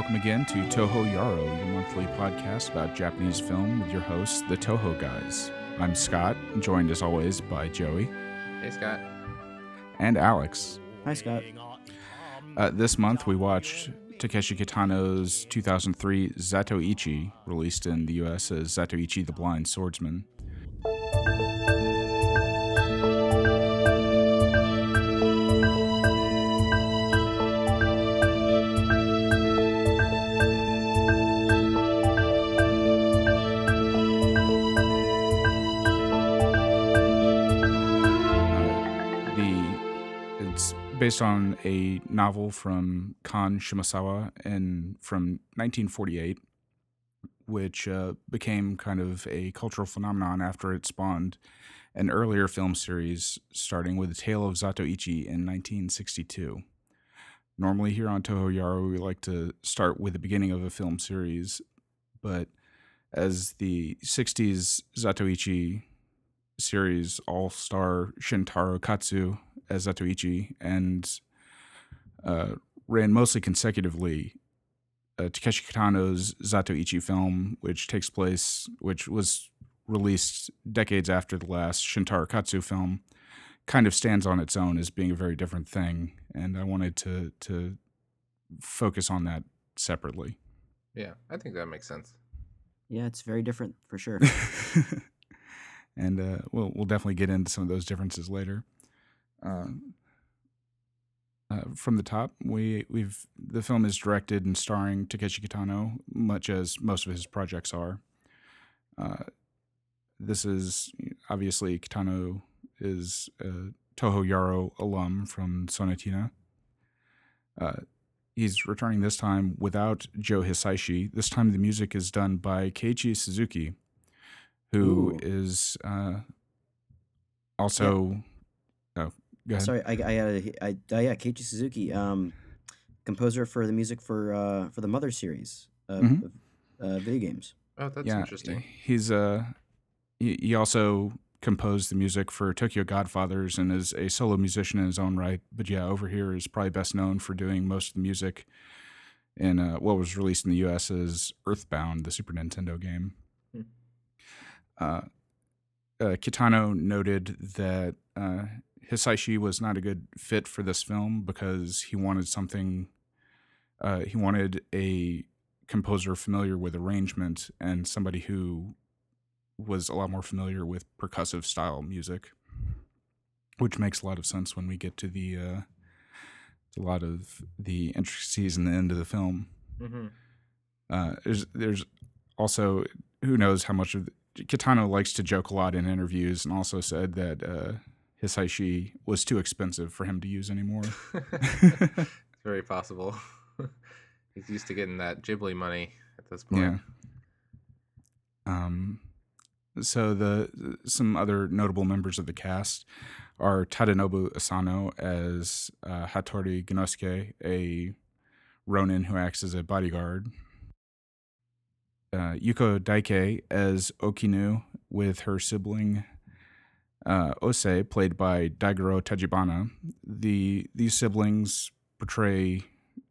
welcome again to Toho Yaro, your monthly podcast about Japanese film with your hosts, the Toho Guys. I'm Scott, joined as always by Joey Hey, Scott. and Alex. Hi, Scott. Uh, this month we watched Takeshi Kitano's 2003 Zatoichi, released in the US as Zatoichi the Blind Swordsman. Based on a novel from Kan Shimozawa and from 1948, which uh, became kind of a cultural phenomenon after it spawned an earlier film series starting with the Tale of Zatoichi in 1962. Normally, here on Toho Yaro, we like to start with the beginning of a film series, but as the 60s Zatoichi series all star Shintaro Katsu as Zatoichi and uh, ran mostly consecutively. Uh, Takeshi Kitano's Zatoichi film, which takes place, which was released decades after the last Shintaro Katsu film, kind of stands on its own as being a very different thing, and I wanted to to focus on that separately. Yeah, I think that makes sense. Yeah, it's very different for sure. and uh, we'll we'll definitely get into some of those differences later. Uh, uh, from the top, we we've the film is directed and starring Takeshi Kitano, much as most of his projects are. Uh, this is obviously Kitano is a Toho Yaro alum from Sonatine. Uh, he's returning this time without Joe Hisaishi. This time the music is done by Keiichi Suzuki, who Ooh. is uh, also. Go ahead. Sorry, I, I gotta. I, uh, yeah, Keiichi Suzuki, um, composer for the music for uh, for the Mother series of, Mhm. of uh, video games. Oh, that's yeah, interesting. He's uh, he, he also composed the music for Tokyo Godfathers and is a solo musician in his own right. But yeah, over here is probably best known for doing most of the music in uh, what was released in the U.S. as Earthbound, the Super Nintendo game. Hmm. Uh, uh, Kitano noted that uh, Hisaishi was not a good fit for this film because he wanted something. Uh, he wanted a composer familiar with arrangement and somebody who was a lot more familiar with percussive style music, which makes a lot of sense when we get to the uh, a lot of the intricacies in the end of the film. hmm Uh, there's there's also who knows how much of Kitano likes to joke a lot in interviews, and also said that uh, Hisaishi was too expensive for him to use anymore. Very possible. He's used to getting that Ghibli money at this point. Yeah. Um, so the some other notable members of the cast are Tadanobu Asano as uh, Hattori Genosuke, a Ronin who acts as a bodyguard. Uh, Yuko Daike as Okinu with her sibling uh, Ose, played by Daigoro Tachibana. The these siblings portray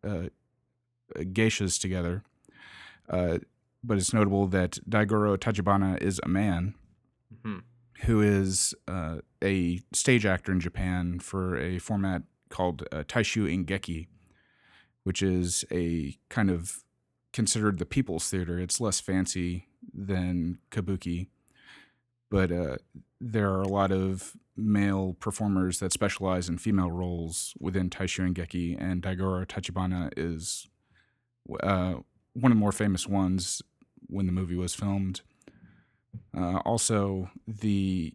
uh, geishas together. Uh, but it's notable that Daigoro Tachibana is a man hmm who is uh, a stage actor in Japan for a format called uh, Taishu Engeki, which is a kind of considered the people's theater. It's less fancy than kabuki, but uh, there are a lot of male performers that specialize in female roles within Taishu Engeki, and Daigoro Tachibana is uh, one of the more famous ones when the movie was filmed. Uh, also, the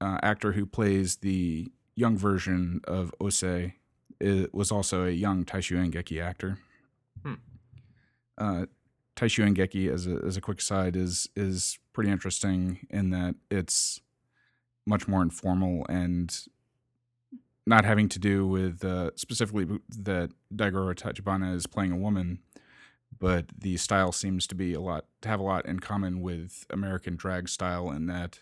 uh, actor who plays the young version of Ose was also a young Taishu Engeki actor. Hmm. Uh, Taishu Engeki, as a as a quick side, is is pretty interesting in that it's much more informal and not having to do with uh, specifically that Daigoro Tachibana is playing a woman, but the style seems to be a lot to have a lot in common with American drag style in that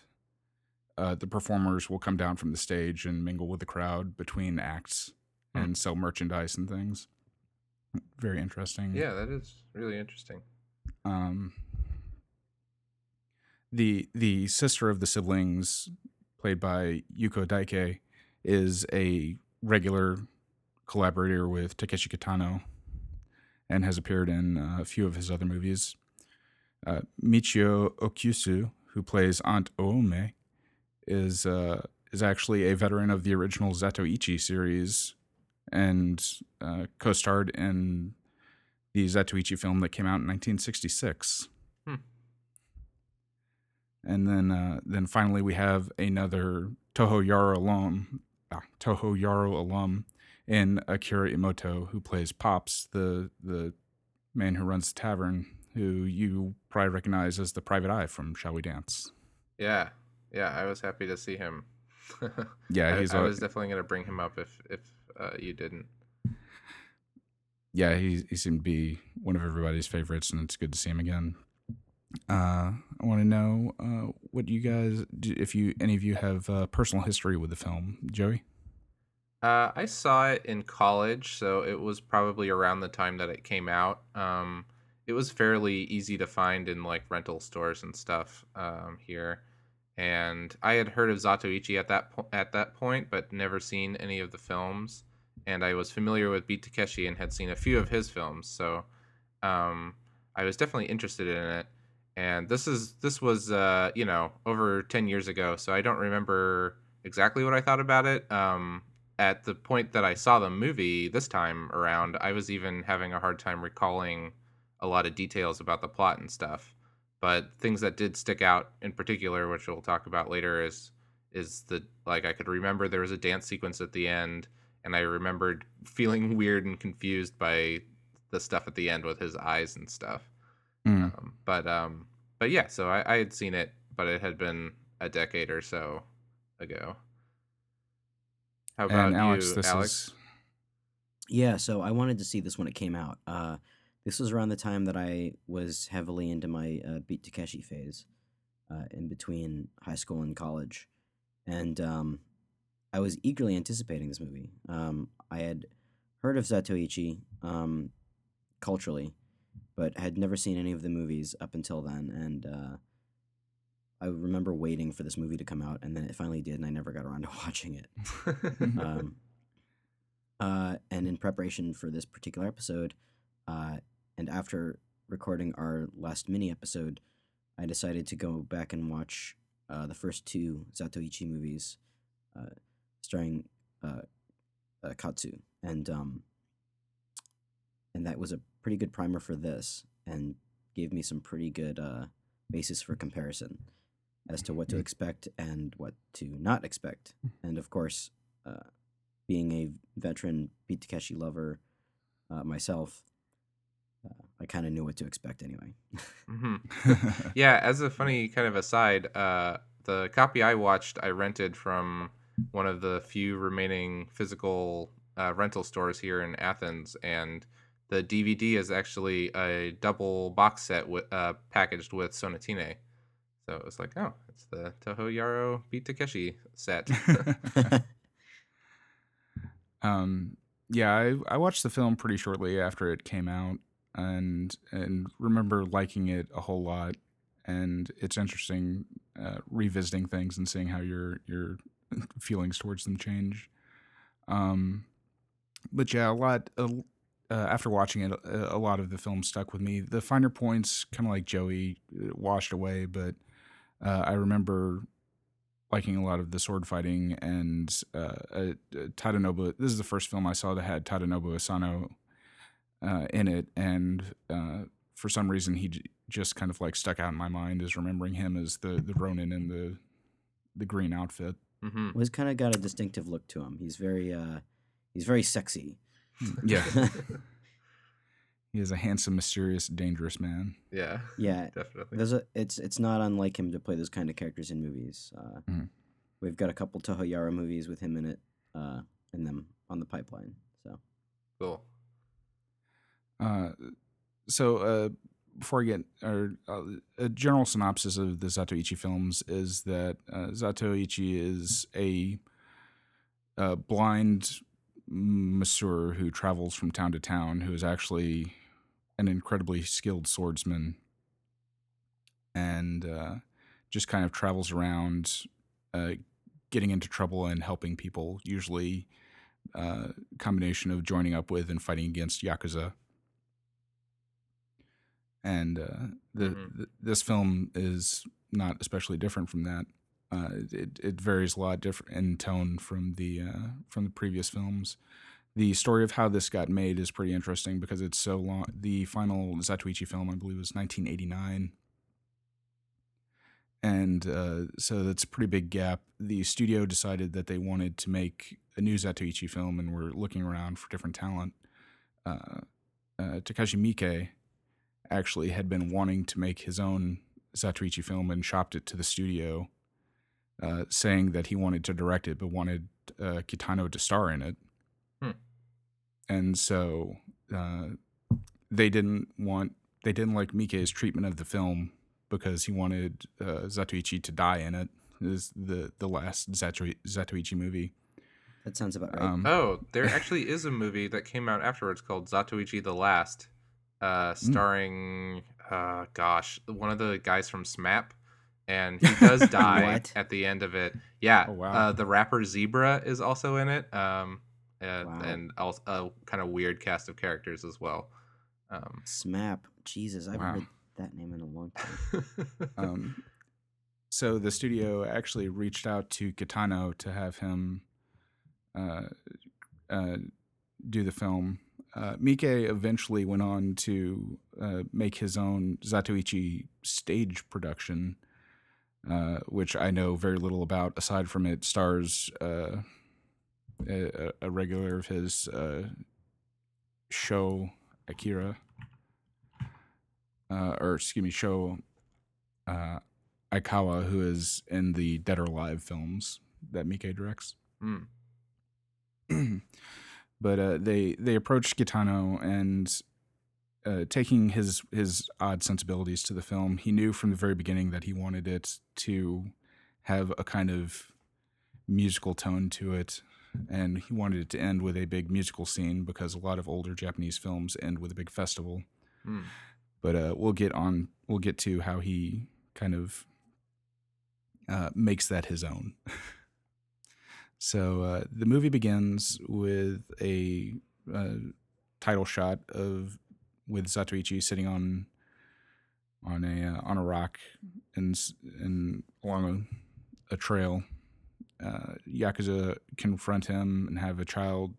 uh, the performers will come down from the stage and mingle with the crowd between acts Hmm. and sell merchandise and things. very interesting. Yeah, that is really interesting. Um, the the sister of the siblings, played by Yuko Daike, is a regular collaborator with Takeshi Kitano, and has appeared in uh, a few of his other movies. Uh, Michio Okusu, who plays Aunt Ome, is uh, is actually a veteran of the original Zatoichi series, and uh, co-starred in the Zatoichi film that came out in 1966. And then, uh, then finally, we have another Toho Yaro alum, ah, Toho Yaro alum, in Akira Emoto, who plays Pops, the the man who runs the tavern, who you probably recognize as the Private Eye from Shall We Dance. Yeah, yeah, I was happy to see him. Yeah, he's I a- was definitely gonna bring him up if if uh, you didn't. yeah, he he seemed to be one of everybody's favorites, and it's good to see him again. Uh, I want to know uh, what you guys, if you any of you have uh, personal history with the film, Joey. Uh, I saw it in college, so it was probably around the time that it came out. Um, it was fairly easy to find in like rental stores and stuff um, here, and I had heard of Zatoichi at that po- at that point, but never seen any of the films. And I was familiar with Beat Takeshi and had seen a few of his films, so um, I was definitely interested in it. And this is this was uh, you know over ten years ago, so I don't remember exactly what I thought about it. Um, at the point that I saw the movie this time around, I was even having a hard time recalling a lot of details about the plot and stuff. But things that did stick out in particular, which we'll talk about later, is is the like I could remember there was a dance sequence at the end, and I remembered feeling weird and confused by the stuff at the end with his eyes and stuff. Mm. Um, but um, but yeah, so I, I had seen it, but it had been a decade or so ago. How about And Alex, you, this Alex? is Yeah, so I wanted to see this when it came out. Uh, this was around the time that I was heavily into my uh, Beat Takeshi phase, uh, in between high school and college, and um, I was eagerly anticipating this movie. Um, I had heard of Zatoichi um, culturally, but I had never seen any of the movies up until then, and uh, I remember waiting for this movie to come out, and then it finally did, and I never got around to watching it. Um, uh, and in preparation for this particular episode, uh, and after recording our last mini episode, I decided to go back and watch uh, the first two Zatoichi movies, uh, starring uh, uh, Katsu, and um, and that was a pretty good primer for this, and gave me some pretty good uh, basis for comparison as to what to Mm. expect and what to not expect, and of course, uh, being a veteran Beat Takeshi lover uh, myself, uh, I kind of knew what to expect anyway. hmm Yeah, as a funny kind of aside, uh, the copy I watched, I rented from one of the few remaining physical uh, rental stores here in Athens, and the DVD is actually a double box set with, uh, packaged with Sonatine. So it was like, oh, it's the Toho Yaro Beat Takeshi set. um, yeah, I, I watched the film pretty shortly after it came out, and and remember liking it a whole lot. And it's interesting uh, revisiting things and seeing how your your feelings towards them change. Um, but yeah, a lot. Uh, uh, after watching it, a, a lot of the film stuck with me. The finer points, kind of like Joey, uh, washed away. But uh, I remember liking a lot of the sword fighting and uh, uh, Tadanobu. This is the first film I saw that had Tadanobu Asano uh, in it, and uh, for some reason he j- just kind of like stuck out in my mind as remembering him as the the Ronin in the the green outfit. hmm well, he's kind of got a distinctive look to him. He's very, uh, he's very sexy. Yeah, he is a handsome, mysterious, dangerous man. yeah, yeah, definitely. There's a it's it's not unlike him to play those kind of characters in movies. Uh, Mhm. We've got a couple Toho Yaro movies with him in it, uh, in them on the pipeline. So Cool. Uh, so uh, before I get or uh, a general synopsis of the Zatoichi films is that uh, Zatoichi is a, uh blind masseur who travels from town to town, who is actually an incredibly skilled swordsman, and uh, just kind of travels around, uh, getting into trouble and helping people. Usually, uh, combination of joining up with and fighting against yakuza. And uh, the, Mhm. th- this film is not especially different from that. Uh, it it varies a lot different in tone from the uh, from the previous films. The story of how this got made is pretty interesting because it's so long. The final Zatoichi film, I believe, was 1989, and uh, so that's a pretty big gap. The studio decided that they wanted to make a new Zatoichi film, and were looking around for different talent. Uh, uh, Takashi Miike actually had been wanting to make his own Zatoichi film and shopped it to the studio, uh, saying that he wanted to direct it but wanted uh, Kitano to star in it. Hmm. And so uh, they didn't want they didn't like Miike's treatment of the film because he wanted uh, Zatoichi to die in it. Is the the last Zatoi- Zatoichi movie. That sounds about right. Um, Oh, there actually is a movie that came out afterwards called Zatoichi the Last, uh, starring, uh, gosh, one of the guys from SMAP. And he does die at the end of it. Yeah. Oh, wow. Uh, the rapper Zebra is also in it. Um, and, Wow. and also a kind of weird cast of characters as well. Um, Smap. Jesus, I haven't Wow. heard that name in a long time. um, so the studio actually reached out to Kitano to have him uh, uh, do the film. Uh, Miike eventually went on to uh, make his own Zatoichi stage production, uh, which I know very little about. Aside from it, stars uh, a, a regular of his uh, Sho Akira, uh, or excuse me, Sho uh, Aikawa, who is in the Dead or Alive films that Miike directs. mm, but uh, they they approached Kitano and uh, taking his his odd sensibilities to the film, he knew from the very beginning that he wanted it to have a kind of musical tone to it, and he wanted it to end with a big musical scene because a lot of older Japanese films end with a big festival. mm. But uh, we'll get on. We'll get to how he kind of uh, makes that his own. so uh, the movie begins with a uh, title shot of with Zatoichi sitting on on a uh, on a rock and and along a, a trail. Uh, Yakuza confront him and have a child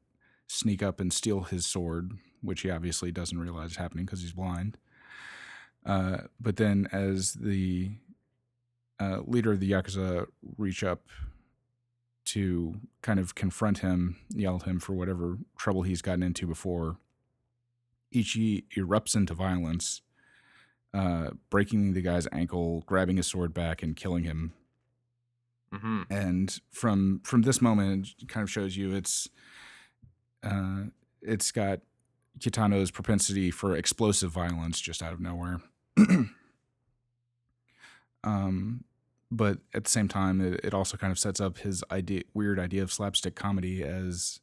sneak up and steal his sword, which he obviously doesn't realize is happening because he's blind. Uh, but then, as the uh, leader of the Yakuza reach up to kind of confront him, yell at him for whatever trouble he's gotten into before, Ichi erupts into violence, uh, breaking the guy's ankle, grabbing his sword back, and killing him. Hmm and from from this moment it kind of shows you it's uh it's got Kitano's propensity for explosive violence just out of nowhere. Um but at the same time it, it also kind of sets up his idea weird idea of slapstick comedy as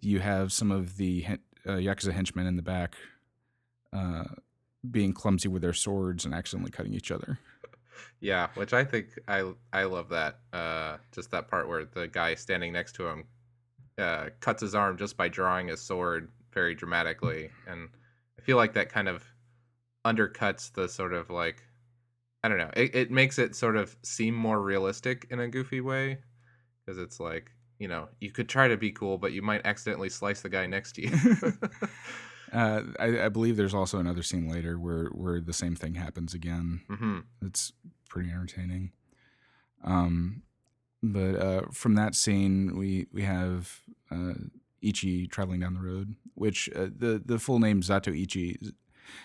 you have some of the uh, yakuza henchmen in the back uh being clumsy with their swords and accidentally cutting each other Yeah, which I think I I love that. Uh, just that part where the guy standing next to him uh, cuts his arm just by drawing his sword very dramatically, and I feel like that kind of undercuts the sort of like I don't know. It it makes it sort of seem more realistic in a goofy way because it's like you know you could try to be cool, but you might accidentally slice the guy next to you. Uh, I, I believe there's also another scene later where where the same thing happens again. hmm It's pretty entertaining. Um, but uh, from that scene, we we have uh, Ichi traveling down the road, which uh, the the full name Zato Ichi.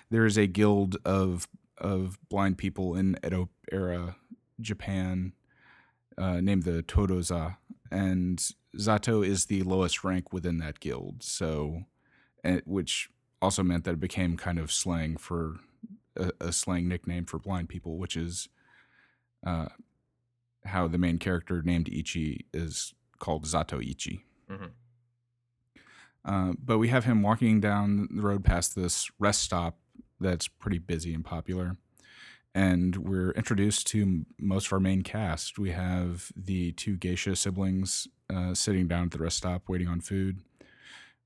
There is a guild of of blind people in Edo era Japan uh, named the Todoza, and Zato is the lowest rank within that guild. So, and, which also meant that it became kind of slang for a, a slang nickname for blind people, which is uh, how the main character named Ichi is called Zato Ichi. Mhm. Uh, but we have him walking down the road past this rest stop that's pretty busy and popular. And we're introduced to most of our main cast. We have the two geisha siblings uh, sitting down at the rest stop waiting on food.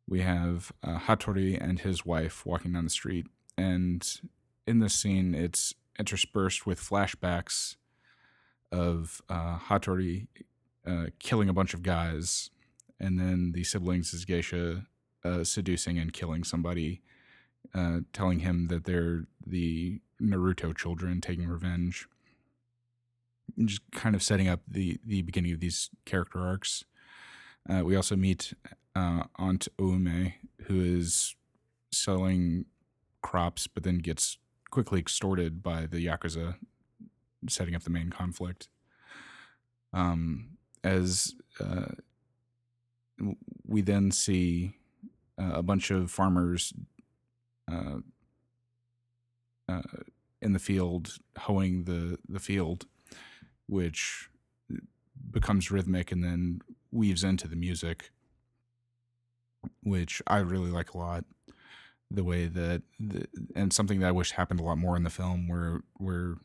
We have uh, Hattori and his wife walking down the street. And in this scene, it's interspersed with flashbacks of uh, Hattori uh, killing a bunch of guys, and then the siblings is geisha uh, seducing and killing somebody, uh, telling him that they're the Naruto children taking revenge. And just kind of setting up the the beginning of these character arcs. Uh, we also meet uh, Aunt Oume, who is selling crops, but then gets quickly extorted by the yakuza, setting up the main conflict. Um, as uh, we then see uh, a bunch of farmers uh, uh, in the field hoeing the the field, which becomes rhythmic and then weaves into the music, which I really like a lot. The way that the, and something that I wish happened a lot more in the film, where where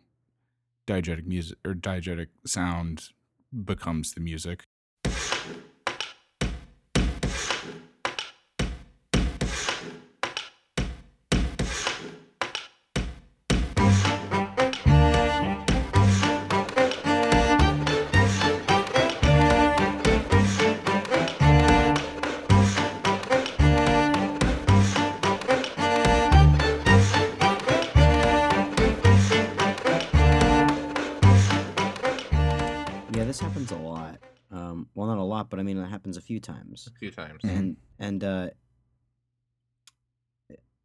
diegetic music or diegetic sound becomes the music. Mean, it happens a few times. A few times. Mhm. And and uh,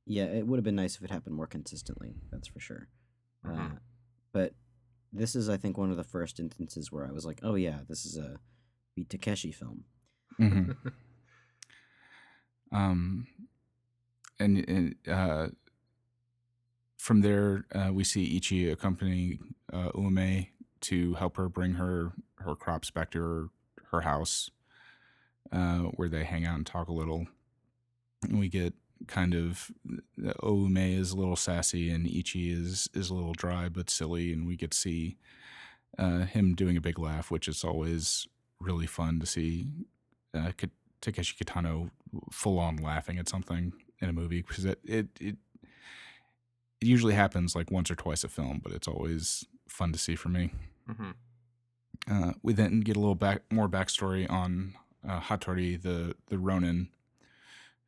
yeah, it would have been nice if it happened more consistently. That's for sure. Uh, Mhm. but this is, I think, one of the first instances where I was like, "Oh yeah, this is a Beat Takeshi film." Mhm. Um, and, and uh, from there, uh, we see Ichi accompanying uh, Ume to help her bring her her crops back to her her house, uh, where they hang out and talk a little. And we get kind of Oume is a little sassy and Ichi is is a little dry but silly, and we get to see uh, him doing a big laugh, which is always really fun to see. Uh, Takeshi Kitano full on laughing at something in a movie because it, it it it usually happens like once or twice a film, but it's always fun to see for me. hmm Uh, we then get a little back more backstory on uh, Hattori, the the Ronin,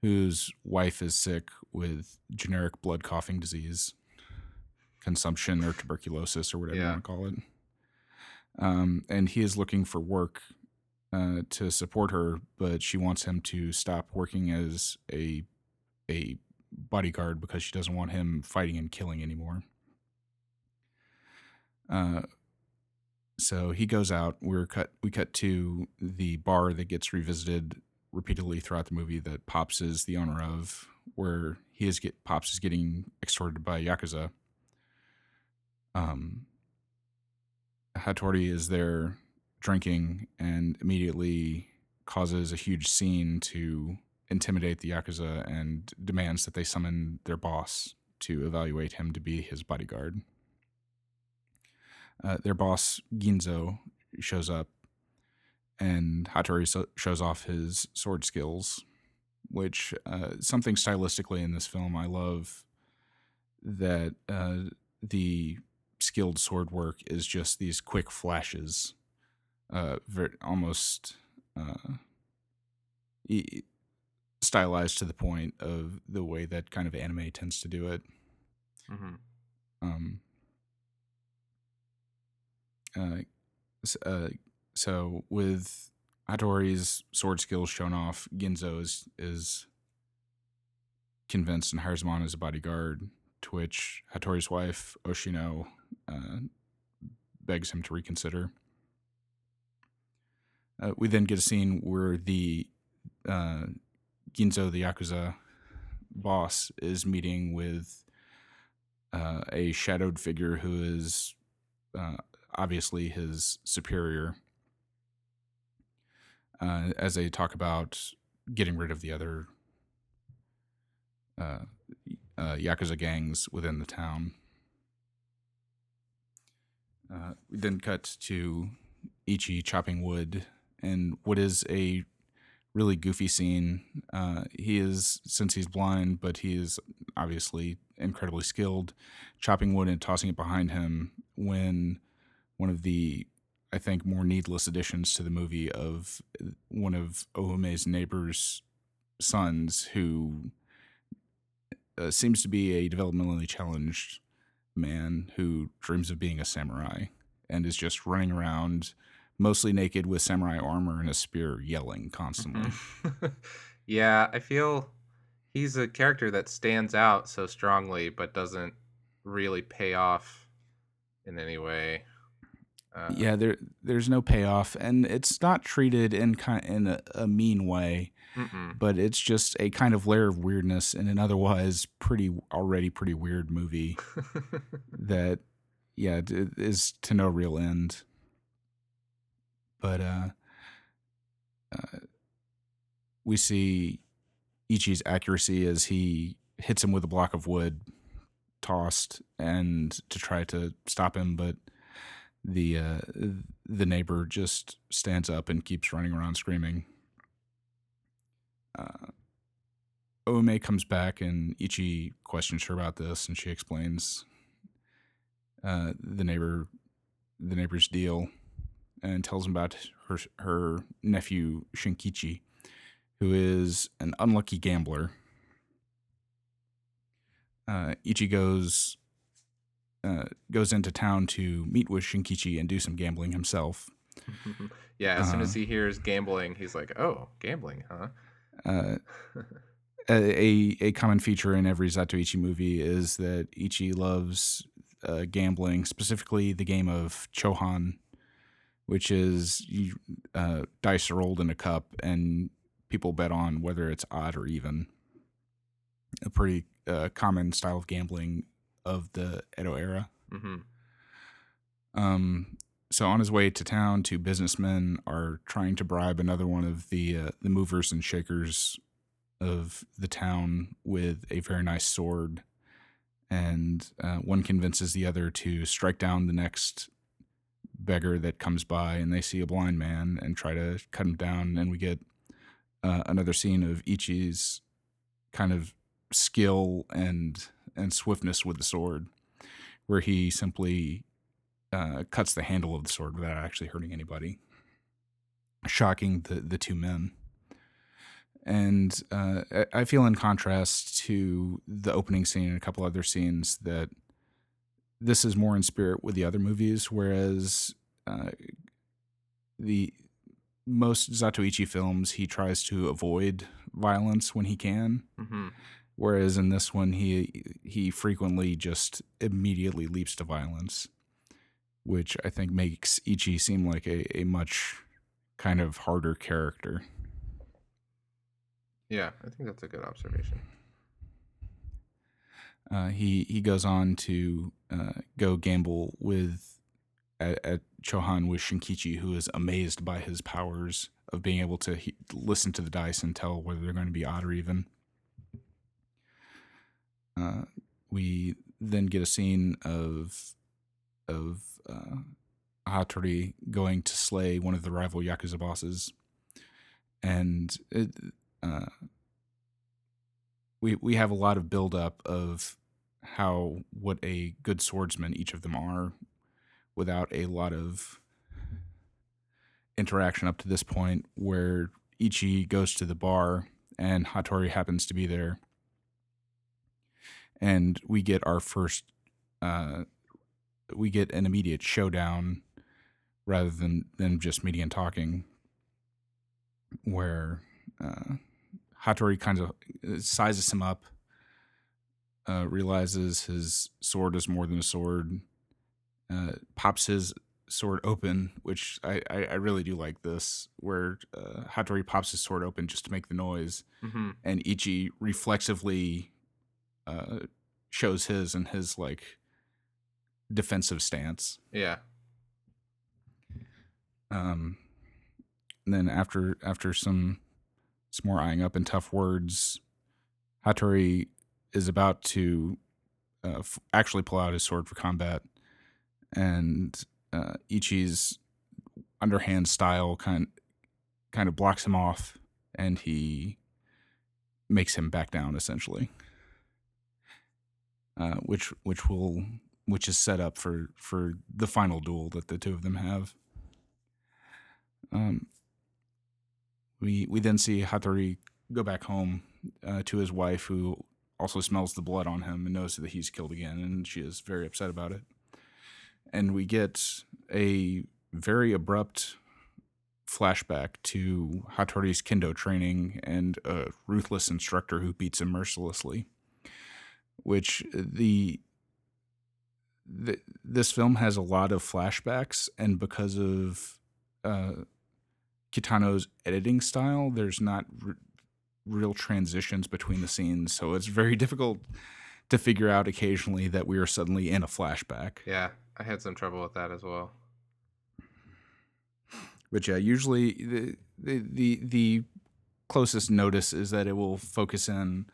whose wife is sick with generic blood coughing disease, consumption or tuberculosis or whatever you want to call it. Um, and he is looking for work uh, to support her, but she wants him to stop working as a a bodyguard because she doesn't want him fighting and killing anymore. Uh, so he goes out. We're cut. We cut to the bar that gets revisited repeatedly throughout the movie that Pops is the owner of, where he is get Pops is getting extorted by yakuza. Um, Hattori is there drinking and immediately causes a huge scene to intimidate the yakuza and demands that they summon their boss to evaluate him to be his bodyguard. Uh, their boss Ginzo shows up, and Hattori so- shows off his sword skills, which uh, something stylistically in this film I love that uh, the skilled sword work is just these quick flashes, uh, ver- almost uh, e- stylized to the point of the way that kind of anime tends to do it. hmm Um, uh, uh, so with Hattori's sword skills shown off, Ginzo is, is convinced and hires him on as a bodyguard. To which Hattori's wife Oshino uh, begs him to reconsider. Uh, we then get a scene where the uh, Ginzo, the yakuza boss, is meeting with uh, a shadowed figure who is uh, obviously his superior. Uh, as they talk about getting rid of the other uh, uh, yakuza gangs within the town. Uh, we then cut to Ichi chopping wood, and what is a really goofy scene. Uh, he is, since he's blind, but he is obviously incredibly skilled, chopping wood and tossing it behind him when one of the, I think, more needless additions to the movie of one of Oume's neighbor's sons who uh, seems to be a developmentally challenged man who dreams of being a samurai and is just running around mostly naked with samurai armor and a spear yelling constantly. Mhm. yeah, I feel he's a character that stands out so strongly, but doesn't really pay off in any way. Uh, yeah, there there's no payoff and it's not treated in kind in a, a mean way, mm-mm. but it's just a kind of layer of weirdness in an otherwise pretty already pretty weird movie that yeah, d- is to no real end. But uh, uh, we see Ichi's accuracy as he hits him with a block of wood tossed and to try to stop him, but the uh, the neighbor just stands up and keeps running around screaming. Uh, Ome comes back and Ichi questions her about this, and she explains uh, the neighbor the neighbor's deal and tells him about her her nephew Shinkichi, who is an unlucky gambler. Uh, Ichi goes uh, goes into town to meet with Shinkichi and do some gambling himself. yeah, as soon as Uh-huh. he hears gambling, he's like, "Oh, gambling, huh?" Uh, a a common feature in every Zatoichi movie is that Ichi loves uh, gambling, specifically the game of Chohan, which is you, uh, dice are rolled in a cup and people bet on whether it's odd or even. A pretty uh, common style of gambling of the Edo era. hmm Um, so on his way to town, two businessmen are trying to bribe another one of the uh, the movers and shakers of the town with a very nice sword, and uh, one convinces the other to strike down the next beggar that comes by, and they see a blind man and try to cut him down, and we get uh, another scene of Ichi's kind of skill and and swiftness with the sword, where he simply uh, cuts the handle of the sword without actually hurting anybody, shocking the the two men. And uh, I- feel, in contrast to the opening scene and a couple other scenes, that this is more in spirit with the other movies, whereas uh, the most Zatoichi films he tries to avoid violence when he can, hmm whereas in this one he he frequently just immediately leaps to violence which i think makes ichi seem like a, a much kind of harder character Yeah, I think that's a good observation. uh, he he goes on to uh, go gamble with at, at chohan with shinkichi who is amazed by his powers of being able to he, listen to the dice and tell whether they're going to be odd or even uh, we then get a scene of of uh, Hattori going to slay one of the rival yakuza bosses, and it, uh, we we have a lot of buildup of how what a good swordsman each of them are, without a lot of interaction up to this point, where Ichi goes to the bar and Hattori happens to be there and we get our first uh we get an immediate showdown rather than than just meeting and talking where uh Hattori kind of sizes him up uh realizes his sword is more than a sword uh pops his sword open which I I, I really do like this where uh, Hattori pops his sword open just to make the noise hmm and Ichi reflexively uh, shows his and his like defensive stance. Yeah. Um, and then after after some some more eyeing up and tough words, Hattori is about to uh, f- actually pull out his sword for combat, and uh, Ichi's underhand style kind kind of blocks him off, and he makes him back down essentially, uh, which which will which is set up for for the final duel that the two of them have. Um, we we then see Hattori go back home uh, to his wife, who also smells the blood on him and knows that he's killed again, and she is very upset about it. And we get a very abrupt flashback to Hattori's kendo training and a ruthless instructor who beats him mercilessly. Which the, the this film has a lot of flashbacks, and because of uh, Kitano's editing style, there's not r- real transitions between the scenes, so it's very difficult to figure out occasionally that we are suddenly in a flashback. Yeah, I had some trouble with that as well. But yeah, usually the the the, the closest notice is that it will focus in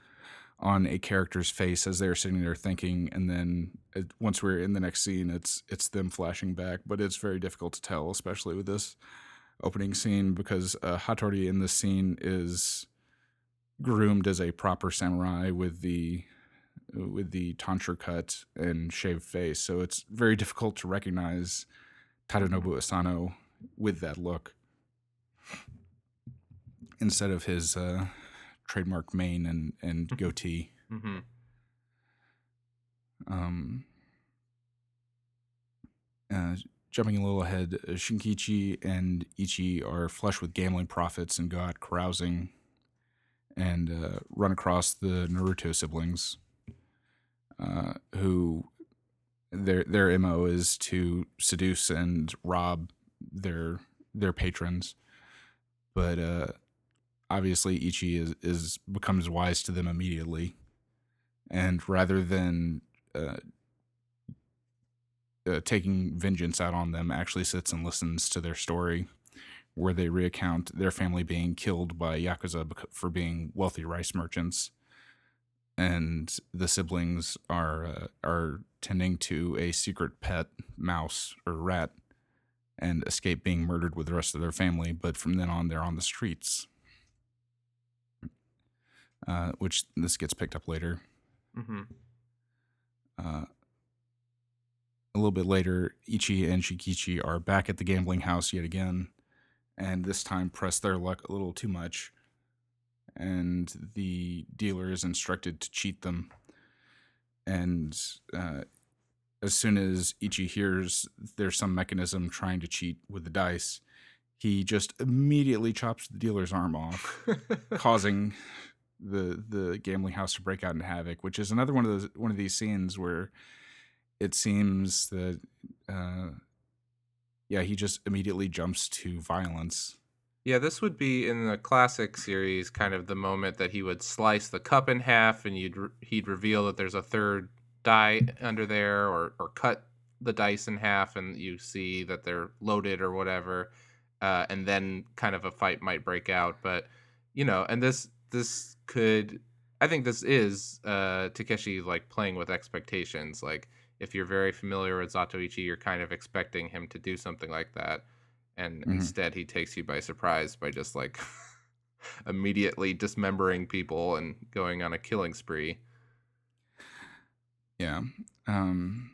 on a character's face as they're sitting there thinking, and then it, once we're in the next scene, it's it's them flashing back. But it's very difficult to tell, especially with this opening scene, because uh, Hattori in this scene is groomed as a proper samurai with the with the tonsure cut and shaved face. So it's very difficult to recognize Tadanobu Asano with that look instead of his uh, trademark mane and, and goatee. Mm-hmm. Um, uh, jumping a little ahead, uh, Shinkichi and Ichi are flush with gambling profits and go out carousing and uh, run across the Naruto siblings, uh, who their their mo is to seduce and rob their their patrons, but uh, obviously Ichi is is becomes wise to them immediately, and rather than uh, uh, taking vengeance out on them, actually sits and listens to their story, where they recount their family being killed by yakuza for being wealthy rice merchants, and the siblings are uh, are tending to a secret pet mouse or rat, and escape being murdered with the rest of their family. But from then on, they're on the streets. Uh, which this gets picked up later. Mm-hmm. Uh, a little bit later, Ichi and Shinkichi are back at the gambling house yet again, and this time press their luck a little too much. And the dealer is instructed to cheat them. And uh, as soon as Ichi hears there's some mechanism trying to cheat with the dice, he just immediately chops the dealer's arm off, causing the the gambling house to break out into havoc, which is another one of those one of these scenes where it seems that uh yeah, he just immediately jumps to violence. Yeah, this would be in the classic series kind of the moment that he would slice the cup in half and you'd he'd reveal that there's a third die under there or or cut the dice in half and you see that they're loaded or whatever. Uh, and then kind of a fight might break out, but you know, and this this could I think this is uh Takeshi like playing with expectations. Like if you're very familiar with Zatoichi, you're kind of expecting him to do something like that. And Mhm. instead he takes you by surprise by just like immediately dismembering people and going on a killing spree. Yeah. Um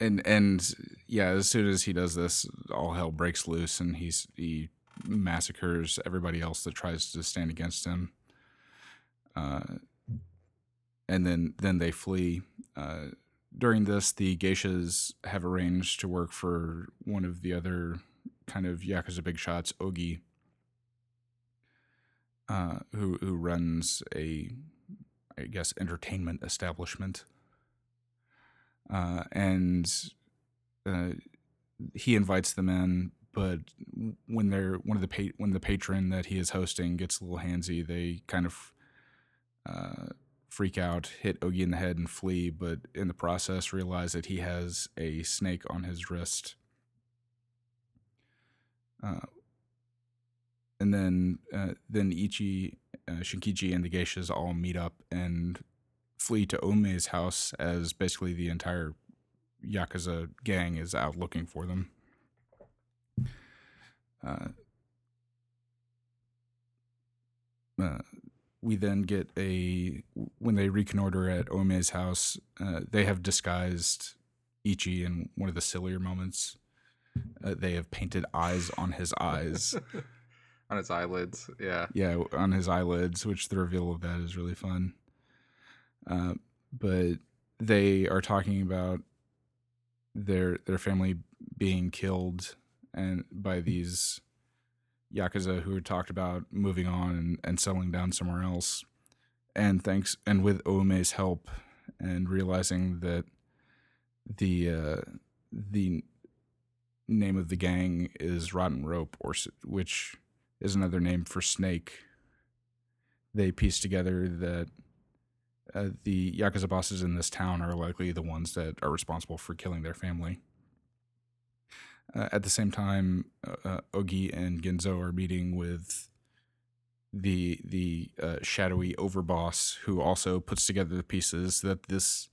and and yeah, as soon as he does this, all hell breaks loose and he's he massacres everybody else that tries to stand against him. Uh and then then they flee. Uh during this, the geishas have arranged to work for one of the other kind of yakuza big shots, Ogi, uh, who who runs a, I guess, entertainment establishment. Uh, and uh, he invites them in, but when they're one of the pa- when the patron that he is hosting gets a little handsy, they kind of uh, freak out, hit Ogi in the head, and flee. But in the process, realize that he has a snake on his wrist. Uh, and then uh, then Ichi, uh, Shinkichi, and the geishas all meet up and flee to Ome's house as basically the entire Yakuza gang is out looking for them. Uh, uh, we then get a when they reconnoiter at Oume's house, uh, they have disguised Ichi in one of the sillier moments. Uh, they have painted eyes on his eyes. on his eyelids. Yeah. Yeah, on his eyelids, which the reveal of that is really fun. Uh, but they are talking about their their family being killed and by these yakuza who had talked about moving on and, and settling down somewhere else. And thanks and with Oume's help and realizing that the uh, the name of the gang is Rotten Rope, or which is another name for snake. They piece together that uh, the yakuza bosses in this town are likely the ones that are responsible for killing their family. Uh, at the same time, uh, uh Ogi and Ginzo are meeting with the the uh, shadowy overboss, who also puts together the pieces that this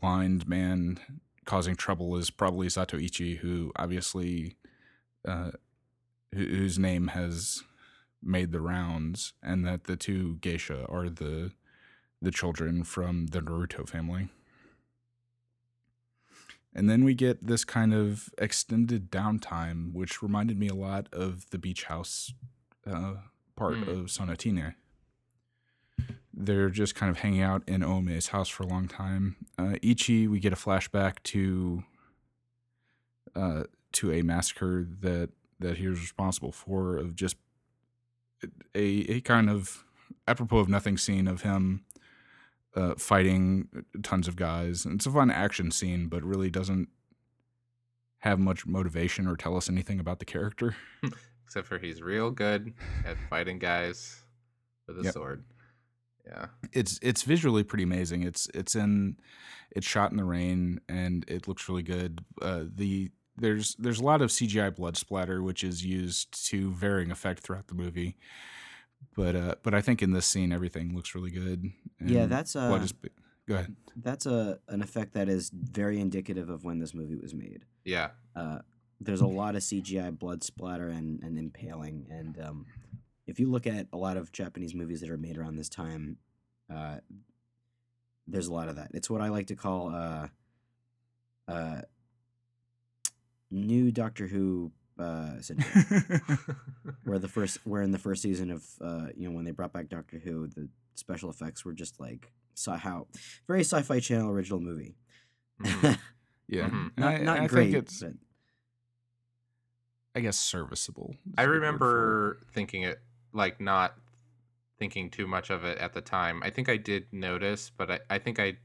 blind man causing trouble is probably Zatoichi, who obviously uh, whose name has made the rounds, and that the two geisha are the the children from the Naruto family. And then we get this kind of extended downtime, which reminded me a lot of the beach house uh, part mm. of Sonatine. They're just kind of hanging out in Oume's house for a long time. Uh, Ichi, we get a flashback to uh, to a massacre that that he was responsible for, of just a a kind of apropos of nothing scene of him uh, fighting tons of guys. And it's a fun action scene, but really doesn't have much motivation or tell us anything about the character. Except for he's real good at fighting guys with a yep. sword. Yeah. It's it's visually pretty amazing. It's it's in it's shot in the rain and it looks really good. Uh, the there's there's a lot of CGI blood splatter which is used to varying effect throughout the movie but uh, but I think in this scene everything looks really good. yeah, that's uh, just, go ahead. That's a an effect that is very indicative of when this movie was made. Yeah. Uh, there's a lot of CGI blood splatter and, and impaling, and um, if you look at a lot of Japanese movies that are made around this time, uh, there's a lot of that. It's what I like to call uh, uh, new Doctor Who uh, syndrome, where the first, where in the first season of, uh, you know, when they brought back Doctor Who, the special effects were just like saw how very sci-fi channel original movie. Mm-hmm. yeah, mm-hmm. not, not I, great. it's, but... I guess serviceable. I remember thinking it like not thinking too much of it at the time. I think I did notice, but I, I think I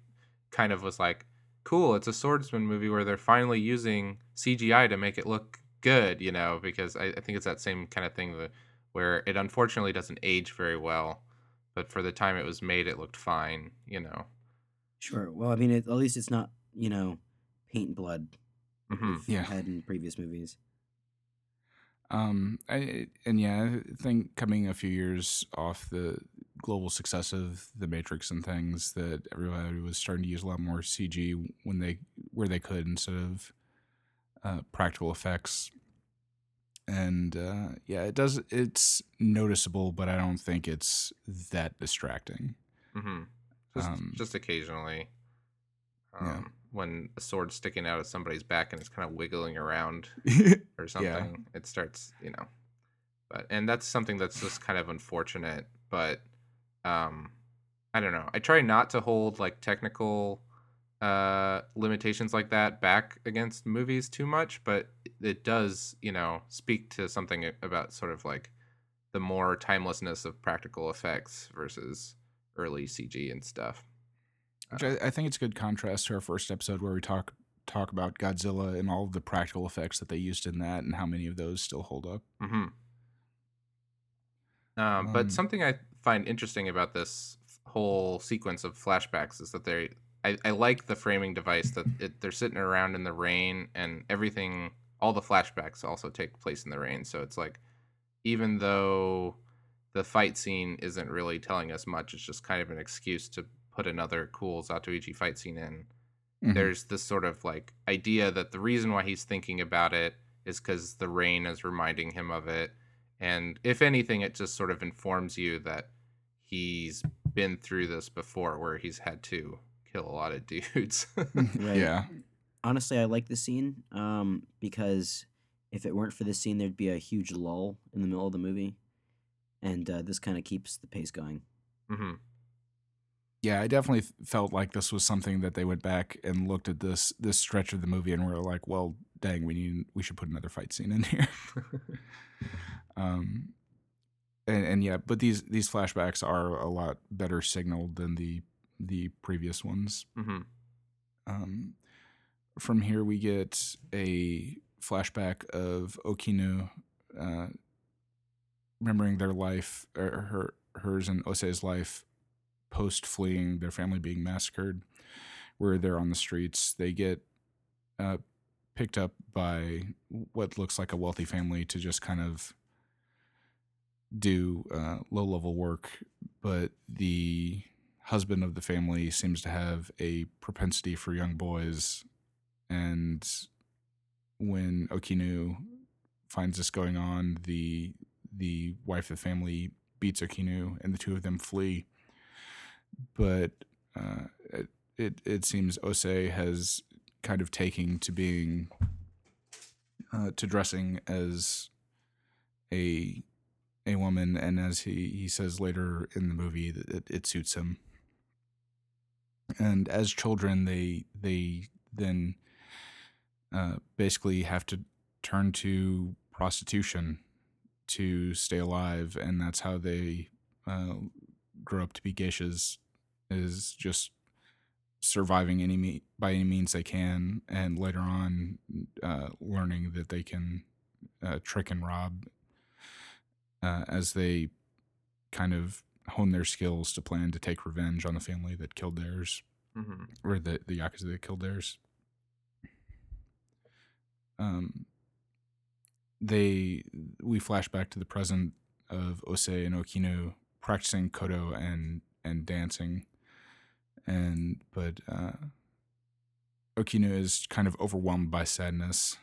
kind of was like, cool, it's a swordsman movie where they're finally using CGI to make it look good, you know, because I, I think it's that same kind of thing that, where it unfortunately doesn't age very well, but for the time it was made, it looked fine, you know. Sure. Well, I mean, it, at least it's not, you know, paint and blood. Mm-hmm. Yeah. Had in previous movies. Um, I and yeah, I think coming a few years off the global success of the Matrix and things, that everybody was starting to use a lot more CG when they where they could instead of uh, practical effects. And uh, yeah, it does. It's noticeable, but I don't think it's that distracting. Mm-hmm. Just, um, just occasionally, um, yeah. when a sword's sticking out of somebody's back and it's kind of wiggling around or something, yeah. it starts, you know. But and that's something that's just kind of unfortunate. But um, I don't know. I try not to hold like technical uh, limitations like that back against movies too much, but it does, you know, speak to something about sort of like the more timelessness of practical effects versus early CG and stuff. Which I, I think it's a good contrast to our first episode where we talk talk about Godzilla and all of the practical effects that they used in that and how many of those still hold up. Mm-hmm. Um, but um, something I find interesting about this whole sequence of flashbacks is that they I, I like the framing device that it, they're sitting around in the rain and everything all the flashbacks also take place in the rain so it's like even though the fight scene isn't really telling us much it's just kind of an excuse to put another cool Zatoichi fight scene in, Mhm. there's this sort of like idea that the reason why he's thinking about it is because the rain is reminding him of it. And if anything, it just sort of informs you that he's been through this before where he's had to kill a lot of dudes. Right. Yeah. Honestly, I like this scene um, because if it weren't for this scene, there'd be a huge lull in the middle of the movie, and uh, this kind of keeps the pace going. hmm Yeah, I definitely felt like this was something that they went back and looked at this this stretch of the movie and were like, "Well, dang, we need we should put another fight scene in here." um, and, and yeah, but these these flashbacks are a lot better signaled than the the previous ones. hmm Um, from here, we get a flashback of Okinu uh, remembering their life, or her, hers and Osei's life post fleeing their family being massacred, where they're on the streets. They get uh, picked up by what looks like a wealthy family to just kind of do uh, low level work, but the husband of the family seems to have a propensity for young boys. And when Okinu finds this going on, the the wife of the family beats Okinu, and the two of them flee. But uh, it, it it seems Osei has kind of taken to being uh, to dressing as a a woman, and as he he says later in the movie, it, it suits him. And as children, they they then uh, basically have to turn to prostitution to stay alive, and that's how they uh, grow up to be geishas. Is just surviving any me- by any means they can, and later on, uh, learning that they can uh, trick and rob uh, as they kind of hone their skills to plan to take revenge on the family that killed theirs, hmm or the the yakuza that killed theirs. Um, they we flash back to the present of Osei and Okinu practicing kodo and and dancing, and but uh, Okinu is kind of overwhelmed by sadness,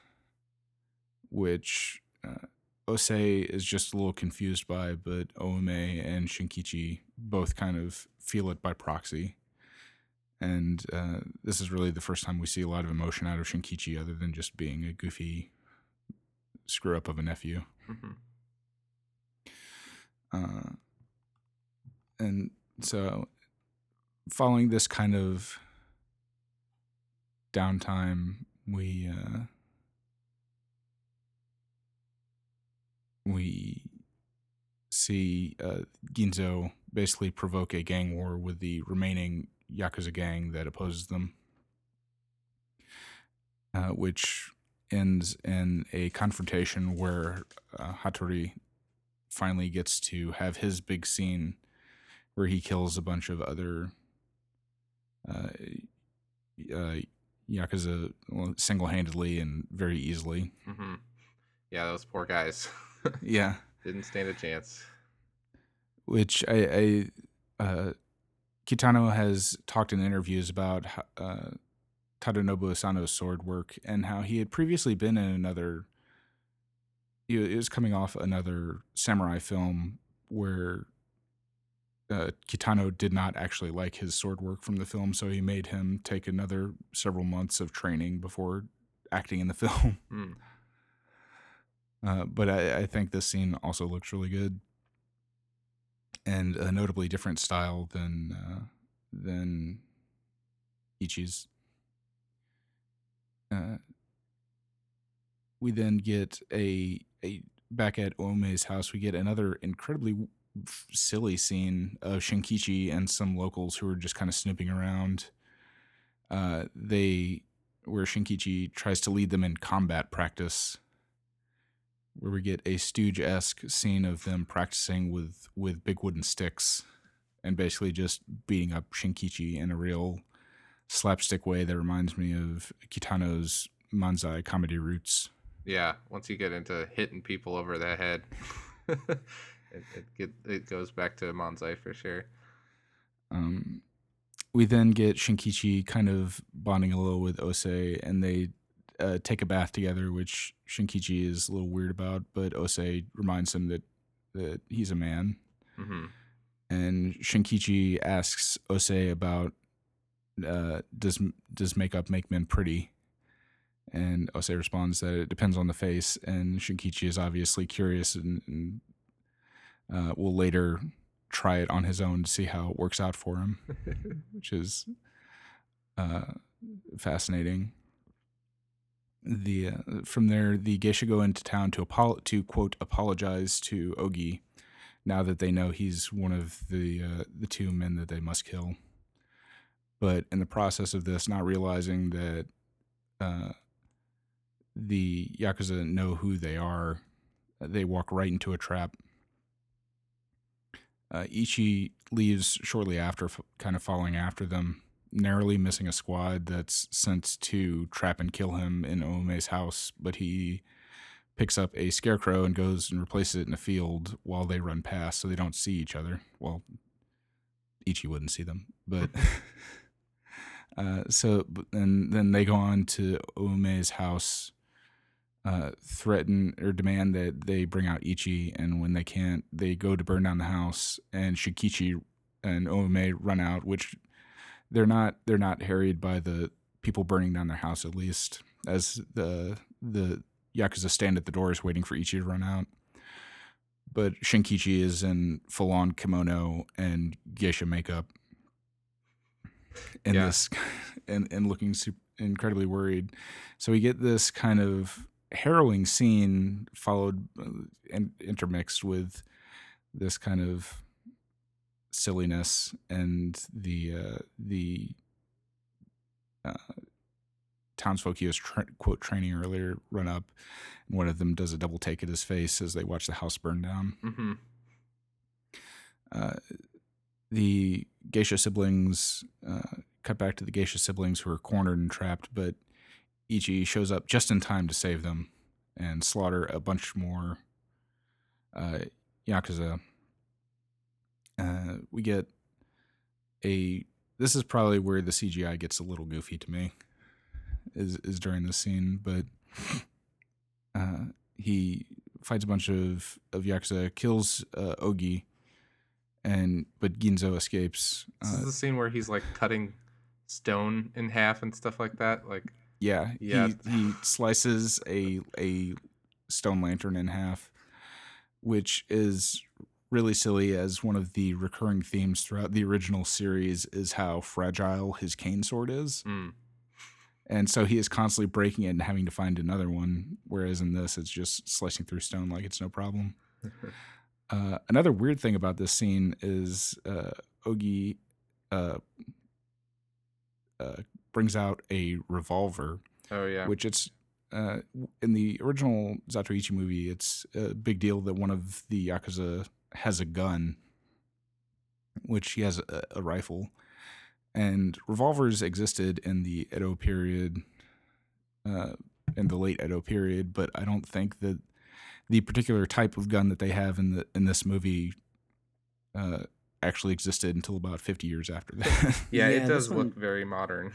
which uh, Osei is just a little confused by, but Oume and Shinkichi both kind of feel it by proxy. And uh, this is really the first time we see a lot of emotion out of Shinkichi, other than just being a goofy screw up of a nephew. hmm Uh, and so, following this kind of downtime, we uh, we see uh, Ginzo basically provoke a gang war with the remaining yakuza gang that opposes them, uh, which ends in a confrontation where uh, Hattori finally gets to have his big scene where he kills a bunch of other uh, uh, yakuza single-handedly and very easily. hmm Yeah, those poor guys Yeah, didn't stand a chance. which I, I uh, Kitano has talked in interviews about uh, Tadanobu Asano's sword work and how he had previously been in another. He was coming off another samurai film where uh, Kitano did not actually like his sword work from the film, so he made him take another several months of training before acting in the film. Mm. Uh, but I, I think this scene also looks really good, and a notably different style than uh, than Ichi's. Uh, we then get a a back at Oume's house. We get another incredibly silly scene of Shinkichi and some locals who are just kind of snooping around. Uh, they where Shinkichi tries to lead them in combat practice where we get a stooge esque scene of them practicing with with big wooden sticks and basically just beating up Shinkichi in a real slapstick way that reminds me of Kitano's manzai comedy roots. Yeah, once you get into hitting people over the head, it, it get it goes back to Manzai for sure. Um, we then get Shinkichi kind of bonding a little with Osei, and they uh, take a bath together, which Shinkichi is a little weird about, but Osei reminds him that that he's a man. hmm And Shinkichi asks Osei about uh, does does makeup make men pretty? And Osei responds that it depends on the face, and Shinkichi is obviously curious and, and uh, will later try it on his own to see how it works out for him, which is uh, fascinating. The uh, from there, the geisha go into town to apol- to quote apologize to Ogi, now that they know he's one of the uh, the two men that they must kill. But in the process of this, not realizing that uh, the yakuza know who they are, they walk right into a trap. Uh, Ichi leaves shortly after, f- kind of following after them, narrowly missing a squad that's sent to trap and kill him in Oume's house. But he picks up a scarecrow and goes and replaces it in a field while they run past, so they don't see each other. Well, Ichi wouldn't see them, but uh, so and then they go on to Oume's house, uh, threaten or demand that they bring out Ichi, and when they can't, they go to burn down the house, and Shinkichi and Ome run out, which they're not they're not harried by the people burning down their house at least, as the the Yakuza stand at the doors waiting for Ichi to run out. But Shinkichi is in full on kimono and geisha makeup. In Yeah. this and, and looking super, incredibly worried. So we get this kind of harrowing scene followed uh, and intermixed with this kind of silliness and the uh, the uh, townsfolk he was tra- quote training earlier run up. And one of them does a double take at his face as they watch the house burn down. Hmm uh, the geisha siblings uh, cut back to the geisha siblings who are cornered and trapped but ichi shows up just in time to save them and slaughter a bunch more uh, yakuza uh, we get a this is probably where the cgi gets a little goofy to me is is during this scene but uh, he fights a bunch of of yakuza kills uh, ogi and but Ginzo escapes. This is Uh, the scene where he's like cutting stone in half and stuff like that. Like, yeah, Yeah. He, he slices a a stone lantern in half, which is really silly. As one of the recurring themes throughout the original series is how fragile his cane sword is, mm, and so he is constantly breaking it and having to find another one. Whereas in this, it's just slicing through stone like it's no problem. Uh, another weird thing about this scene is uh, Ogi uh, uh, brings out a revolver, oh yeah, which it's uh, in the original Zatoichi movie. It's a big deal that one of the yakuza has a gun, which he has a, a rifle, and revolvers existed in the Edo period, uh, in the late Edo period. But I don't think that the particular type of gun that they have in the in this movie uh, actually existed until about 50 years after that. yeah, Yeah, it this does one- look very modern.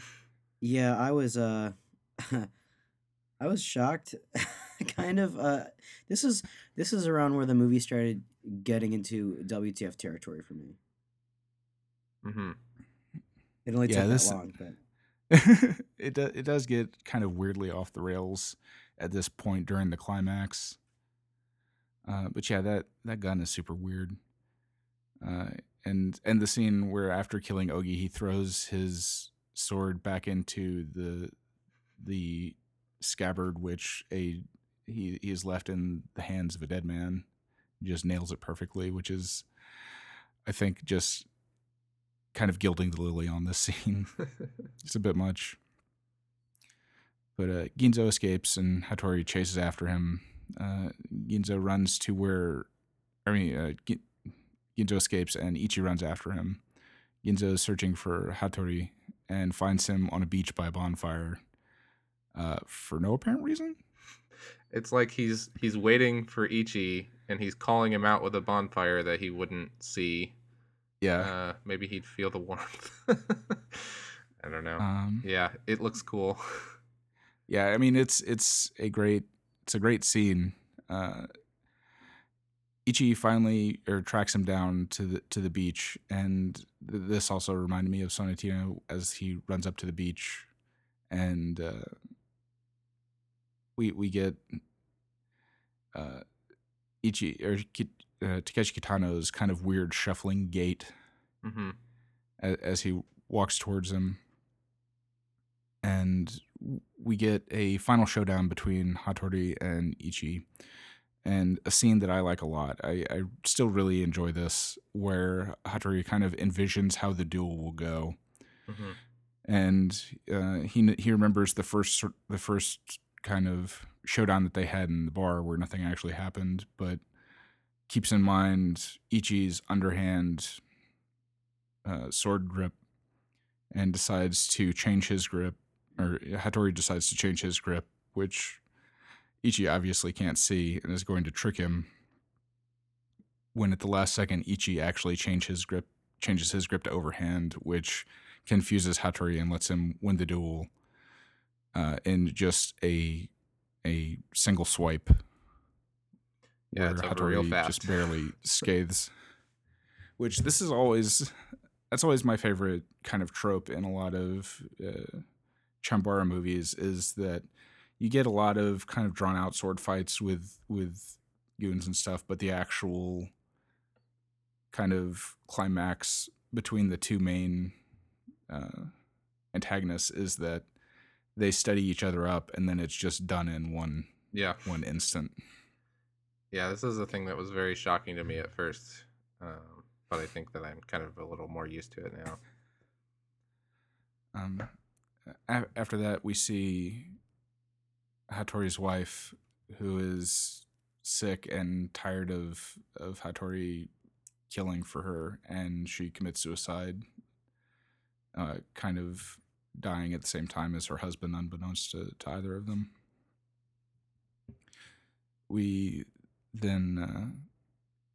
Yeah, I was uh I was shocked kind of uh this is this is around where the movie started getting into WTF territory for me. hmm It only Yeah, took this- that long, but it do, it does get kind of weirdly off the rails at this point during the climax. Uh, but yeah, that that gun is super weird. Uh, and and the scene where after killing Ogi, he throws his sword back into the the scabbard, which a he he is left in the hands of a dead man. Just nails it perfectly, which is, I think, just kind of gilding the lily on this scene. It's a bit much. But uh, Ginzo escapes and Hattori chases after him. Uh, Ginzo runs to where, I mean, uh, Gi- Ginzo escapes and Ichi runs after him. Ginzo is searching for Hattori and finds him on a beach by a bonfire uh, for no apparent reason. It's like he's he's waiting for Ichi and he's calling him out with a bonfire that he wouldn't see, Yeah. Uh, maybe he'd feel the warmth. I don't know. Um, yeah, it looks cool. yeah. I mean, it's it's a great it's a great scene. Uh, Ichi finally or tracks him down to the to the beach, and th- this also reminded me of Sonatine as he runs up to the beach, and uh, we we get uh, Ichi or uh, Takeshi Kitano's kind of weird shuffling gait hmm as, as he walks towards him, and we get a final showdown between Hattori and Ichi, and a scene that I like a lot. I, I still really enjoy this, where Hattori kind of envisions how the duel will go, hmm and uh, he he remembers the first the first kind of showdown that they had in the bar where nothing actually happened, but keeps in mind Ichi's underhand uh, sword grip and decides to change his grip, or Hattori decides to change his grip, which Ichi obviously can't see and is going to trick him. When at the last second Ichi actually change his grip, changes his grip to overhand, which confuses Hattori and lets him win the duel uh, in just a a single swipe. Yeah, it's over real fast. just barely scathes. Which this is always that's always my favorite kind of trope in a lot of uh, Chambara movies is that you get a lot of kind of drawn out sword fights with with goons and stuff, but the actual kind of climax between the two main uh, antagonists is that they study each other up and then it's just done in one Yeah, one instant. yeah. This is a thing that was very shocking to me at first, um, but I think that I'm kind of a little more used to it now. Um, a- after that, we see Hattori's wife, who is sick and tired of of Hattori killing for her, and she commits suicide, uh, kind of dying at the same time as her husband, unbeknownst to, to either of them. We then uh,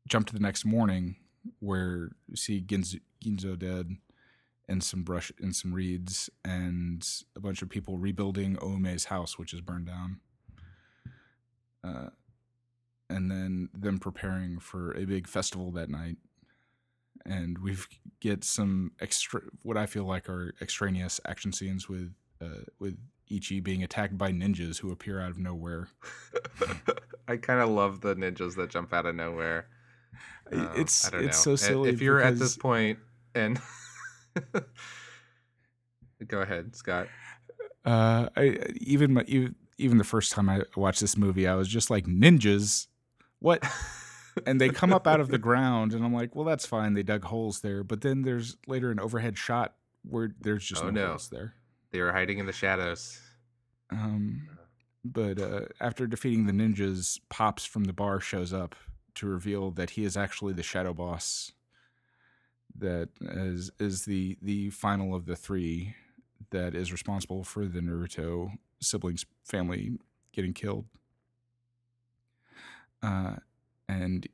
jump to the next morning, where we see Ginzo, Ginzo dead and some brush and some reeds and a bunch of people rebuilding Oume's house, which is burned down. Uh, and then them preparing for a big festival that night. And we've get some extra, what I feel like are extraneous action scenes with uh, with Ichi being attacked by ninjas who appear out of nowhere. I kind of love the ninjas that jump out of nowhere. Um, it's it's know. so silly. If you're at this point and go ahead, Scott. Uh, I even my even, even the first time I watched this movie, I was just like ninjas, what? and they come up out of the ground, and I'm like, well, that's fine. They dug holes there, but then there's later an overhead shot where there's just Oh, no, no. holes there. They were hiding in the shadows. Um, but uh, after defeating the ninjas, Pops from the bar shows up to reveal that he is actually the shadow boss. That is is the the final of the three that is responsible for the Naruto siblings family getting killed. Uh, and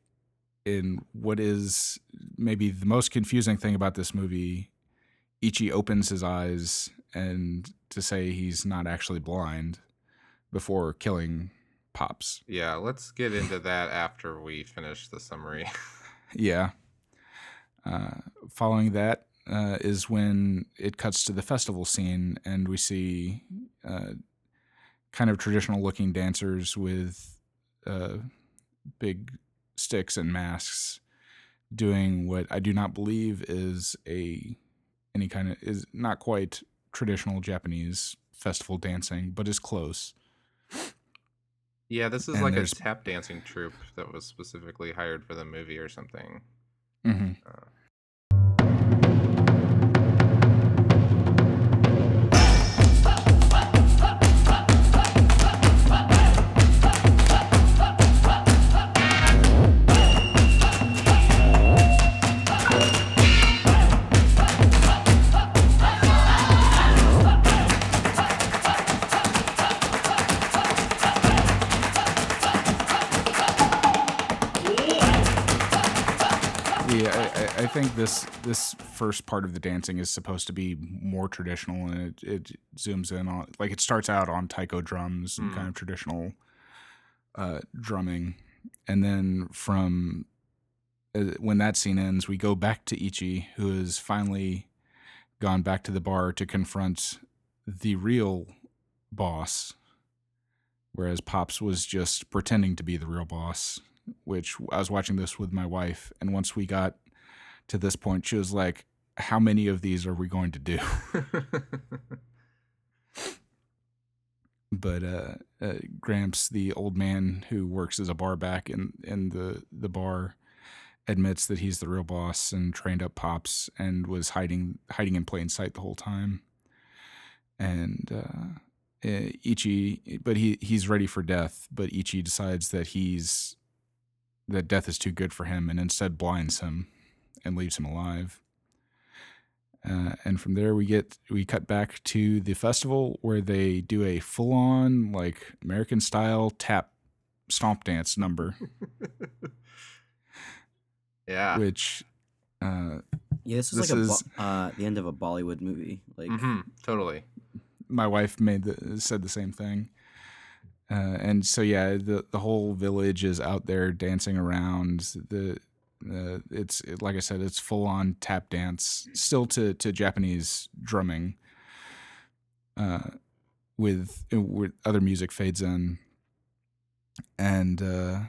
in what is maybe the most confusing thing about this movie, Ichi opens his eyes and to say he's not actually blind before killing Pops. Yeah, let's get into that after we finish the summary. Yeah. Uh, following that uh, is when it cuts to the festival scene, and we see uh, kind of traditional looking dancers with uh, big sticks and masks doing what I do not believe is a any kind of is not quite traditional Japanese festival dancing, but is close. yeah, this is And like a tap dancing troupe that was specifically hired for the movie or something. hmm Uh, think this this first part of the dancing is supposed to be more traditional, and it, it zooms in on like it starts out on taiko drums and Mm. kind of traditional uh, drumming, and then from uh, when that scene ends, we go back to Ichi, who has finally gone back to the bar to confront the real boss, whereas Pops was just pretending to be the real boss. Which I was watching this with my wife, and once we got to this point, she was like, "How many of these are we going to do?" but uh, uh, Gramps, the old man who works as a bar back in in the the bar, admits that he's the real boss and trained up Pops and was hiding hiding in plain sight the whole time. And uh, uh, Ichi, but he he's ready for death. But Ichi decides that he's that death is too good for him, and instead blinds him and leaves him alive. Uh, and from there we get we cut back to the festival where they do a full on like American style tap stomp dance number, yeah. which uh, Yeah, this is This like a is- Bo- uh, the end of a Bollywood movie. Like, hmm Totally. my wife made the said the same thing. Uh, and so yeah, the the whole village is out there dancing around. The uh, it's it, like I said, it's full on tap dance, still to to Japanese drumming. Uh, with with other music fades in, and uh,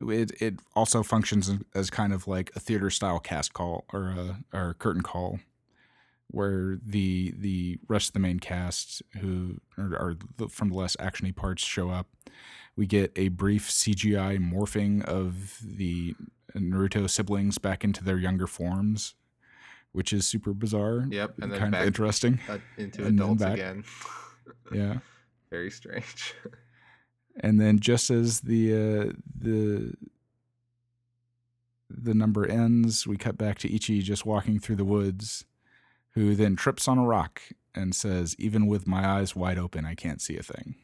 it it also functions as kind of like a theater style cast call or a or a curtain call where the the rest of the main cast who are, are the, from the less actiony parts show up. We get a brief CGI morphing of the Naruto siblings back into their younger forms, which is super bizarre. Yep. And then kind back of interesting. uh, into and adults back. again. Yeah. Very strange. and then just as the uh, the the number ends, we cut back to Ichi just walking through the woods, who then trips on a rock and says, "Even with my eyes wide open, I can't see a thing."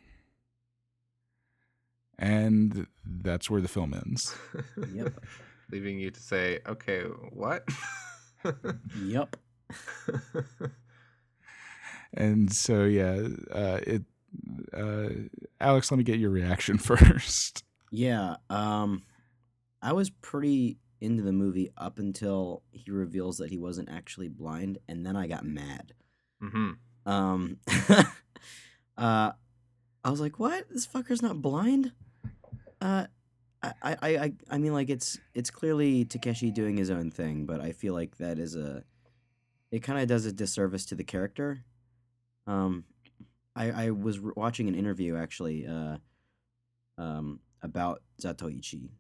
And that's where the film ends. Yep. Leaving you to say, okay, what? yep. And so, yeah, uh, it. Uh, Alex, let me get your reaction first. Yeah. Um, I was pretty into the movie up until he reveals that he wasn't actually blind, and then I got mad. hmm Um, uh, I was like, "What? This fucker's not blind?" Uh, I, I, I, I mean, like it's it's clearly Takeshi doing his own thing, but I feel like that is a, it kind of does a disservice to the character. Um, I I was re- watching an interview actually, uh, um, about Zatoichi,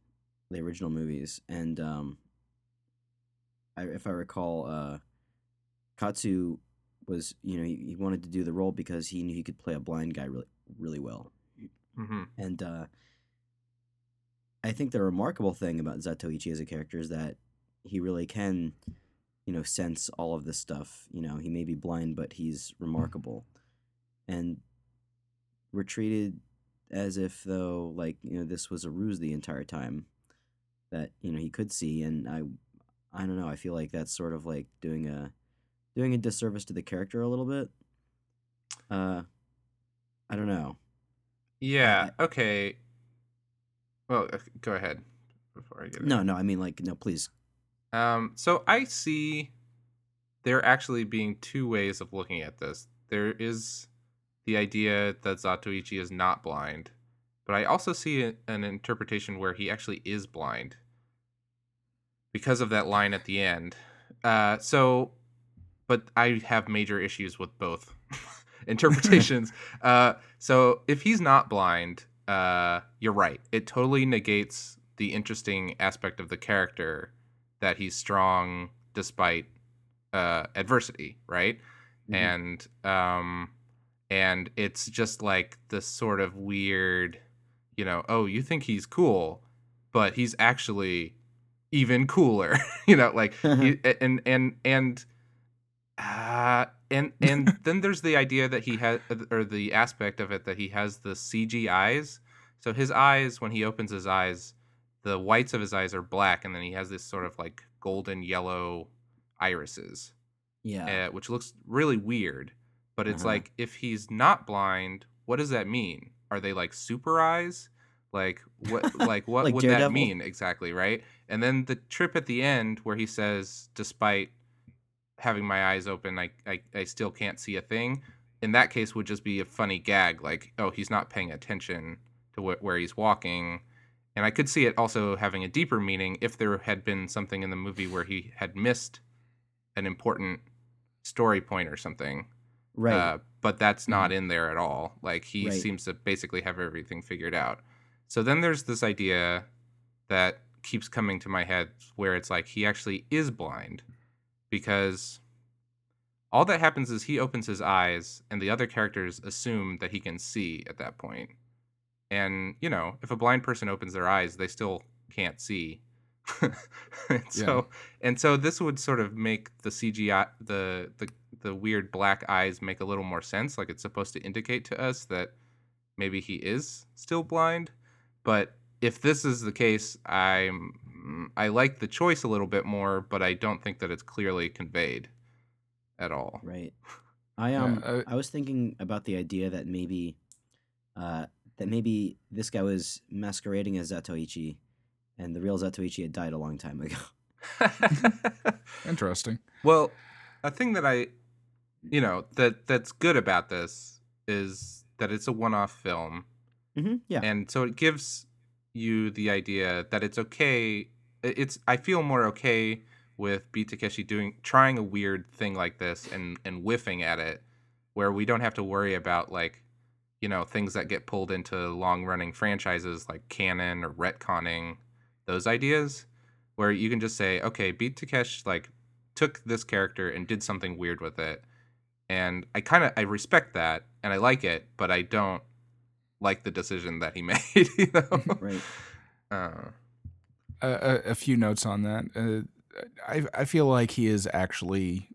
the original movies, and um, I, if I recall, uh, Katsu was you know he, he wanted to do the role because he knew he could play a blind guy really really well hmm and uh i think the remarkable thing about zatoichi as a character is that he really can you know sense all of this stuff you know he may be blind but he's remarkable and we're treated as if though like you know this was a ruse the entire time that you know he could see and i i don't know i feel like that's sort of like doing a doing a disservice to the character a little bit uh i don't know Yeah. Okay. Well, go ahead before I get it. no no i mean like no please Um, so I see there actually being two ways of looking at this. There is the idea that Zatoichi is not blind, but I also see an interpretation where he actually is blind because of that line at the end. Uh, so, but I have major issues with both interpretations. uh, so if he's not blind, uh, you're right. It totally negates the interesting aspect of the character that he's strong despite uh, adversity, right? Mhm. And um, and it's just like this sort of weird, you know, oh, you think he's cool, but he's actually even cooler, you know, like he, and and and uh, and and then there's the idea that he has or the aspect of it that he has the CG eyes. So his eyes, when he opens his eyes, the whites of his eyes are black, and then he has this sort of like golden yellow irises, Yeah. uh, which looks really weird. But it's Uh-huh. like if he's not blind, what does that mean? Are they like super eyes? Like what? Like what Like would Daredevil? that mean exactly? Right? And then the trip at the end where he says, despite having my eyes open, I I, I still can't see a thing. In that case, would just be a funny gag, like oh he's not paying attention to wh- where he's walking. And I could see it also having a deeper meaning if there had been something in the movie where he had missed an important story point or something. right. Uh, but that's not in there at all. Like he Right. seems to basically have everything figured out. So then there's this idea that keeps coming to my head where it's like he actually is blind because all that happens is he opens his eyes and the other characters assume that he can see at that point. And, you know, if a blind person opens their eyes, they still can't see. and so and so this would sort of make the CGI the the the weird black eyes make a little more sense like it's supposed to indicate to us that maybe he is still blind but if this is the case i'm i like the choice a little bit more but i don't think that it's clearly conveyed at all Right. I um uh, I was thinking about the idea that maybe uh that maybe this guy was masquerading as Zatoichi and the real Zatoichi had died a long time ago. Interesting. well a thing that i you know that that's good about this is that it's a one-off film hmm Yeah. and so it gives you the idea that it's okay i- it's i feel more okay with Beat Takeshi doing trying a weird thing like this and and whiffing at it where we don't have to worry about like you know things that get pulled into long running franchises like canon or retconning those ideas where you can just say okay Beat Takeshi like took this character and did something weird with it and I kind of I respect that and I like it but I don't like the decision that he made you know Right. uh, a, a, a few notes on that. Uh, I I feel like he is actually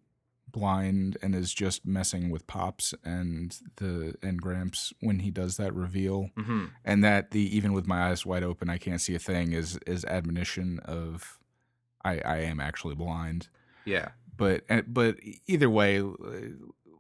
blind and is just messing with pops and the and Gramps when he does that reveal, mhm. and that the even with my eyes wide open I can't see a thing is is admonition of I I am actually blind. yeah But uh, but either way, uh,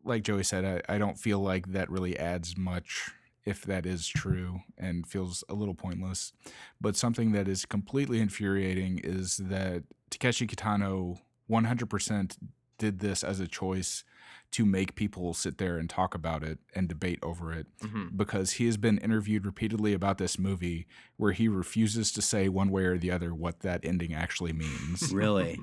like Joey said, I, I don't feel like that really adds much if that is true and feels a little pointless. But something that is completely infuriating is that Takeshi Kitano 100% did this as a choice to make people sit there and talk about it and debate over it hmm because he has been interviewed repeatedly about this movie where he refuses to say one way or the other what that ending actually means. Really?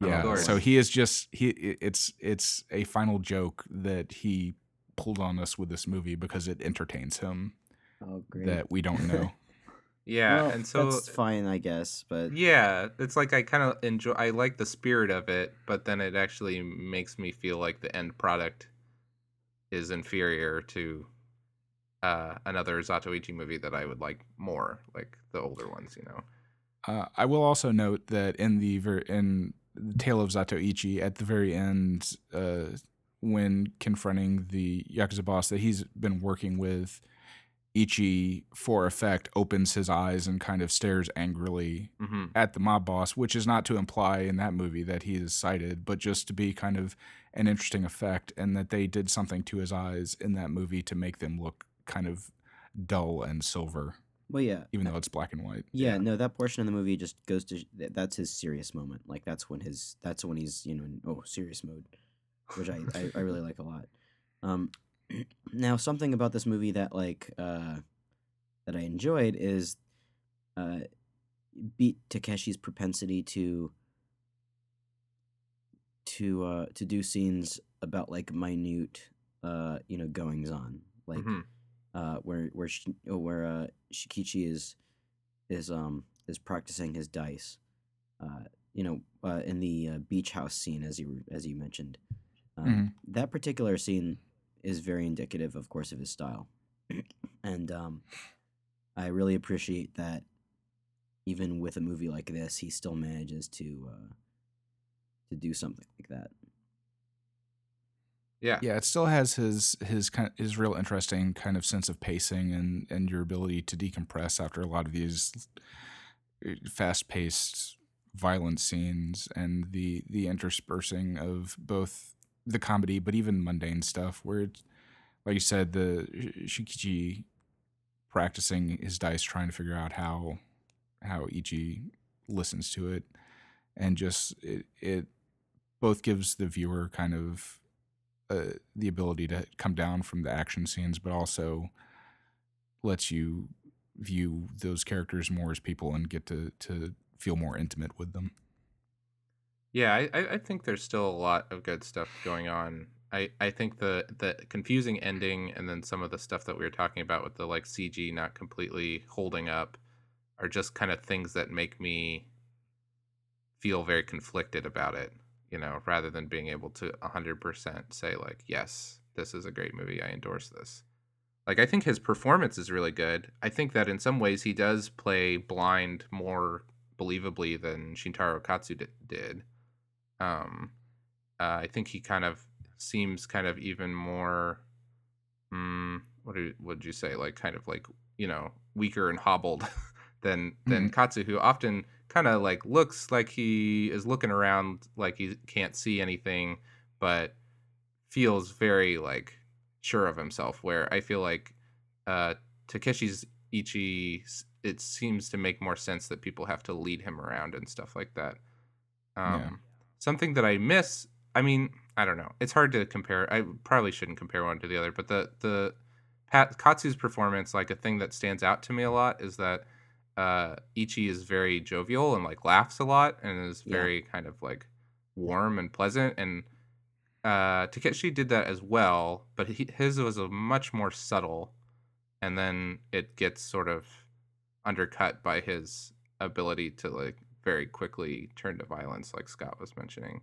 Yeah. So he is just he it's it's a final joke that he pulled on us with this movie because it entertains him Oh great. that we don't know. yeah Well, and so that's fine, I guess. But yeah it's like i kind of enjoy i like the spirit of it but then it actually makes me feel like the end product is inferior to uh another zatoichi movie that i would like more like the older ones you know Uh, I will also note that in the ver- in the Tale of Zatoichi, at the very end, uh, when confronting the yakuza boss that he's been working with, Ichi, for effect, opens his eyes and kind of stares angrily hmm at the mob boss, which is not to imply in that movie that he is sighted, but just to be kind of an interesting effect, and that they did something to his eyes in that movie to make them look kind of dull and silver, well, yeah. even though it's black and white. Yeah, no, that portion of the movie just goes to that's his serious moment. Like that's when his that's when he's you know in oh serious mode, which I I, I really like a lot. Um, now something about this movie that like uh that I enjoyed is uh beat Takeshi's propensity to to uh to do scenes about like minute uh you know goings on like Mhm. uh, where where Shi- oh, where uh, Shinkichi is is um is practicing his dice. Uh, you know, uh, in the uh, beach house scene, as you as you mentioned, um, Mhm. that particular scene is very indicative, of course, of his style, and um, I really appreciate that. Even with a movie like this, he still manages to uh, to do something like that. yeah Yeah, it still has his his kind his real interesting kind of sense of pacing and and your ability to decompress after a lot of these fast-paced violent scenes and the the interspersing of both the comedy but even mundane stuff where it's like you said the Shinkichi practicing his dice trying to figure out how how Ichi listens to it and just it, it both gives the viewer kind of uh, the ability to come down from the action scenes but also lets you view those characters more as people and get to to feel more intimate with them. Yeah, I, I think there's still a lot of good stuff going on. I, I think the the confusing ending and then some of the stuff that we were talking about with the like CG not completely holding up are just kind of things that make me feel very conflicted about it, you know, rather than being able to 100% say like, yes, this is a great movie. I endorse this. Like I think his performance is really good. I think that in some ways he does play blind more believably than Shintaro Katsu did. Um, uh, I think he kind of seems kind of even more. Mm, what do, would you say? Like kind of like you know weaker and hobbled than than mm-hmm. Katsu, who often kind of like looks like he is looking around like he can't see anything, but feels very like sure of himself. Where I feel like uh, Takeshi's Ichi, it seems to make more sense that people have to lead him around and stuff like that. Um, yeah. Something that I miss. I mean, I don't know. It's hard to compare. I probably shouldn't compare one to the other, but the the Pat, Katsu's performance, like a thing that stands out to me a lot, is that uh, Ichi is very jovial and like laughs a lot and is very yeah. kind of like warm and pleasant and uh, Takeshi did that as well, but he, his was a much more subtle, and then it gets sort of undercut by his ability to like very quickly turn to violence, like Scott was mentioning.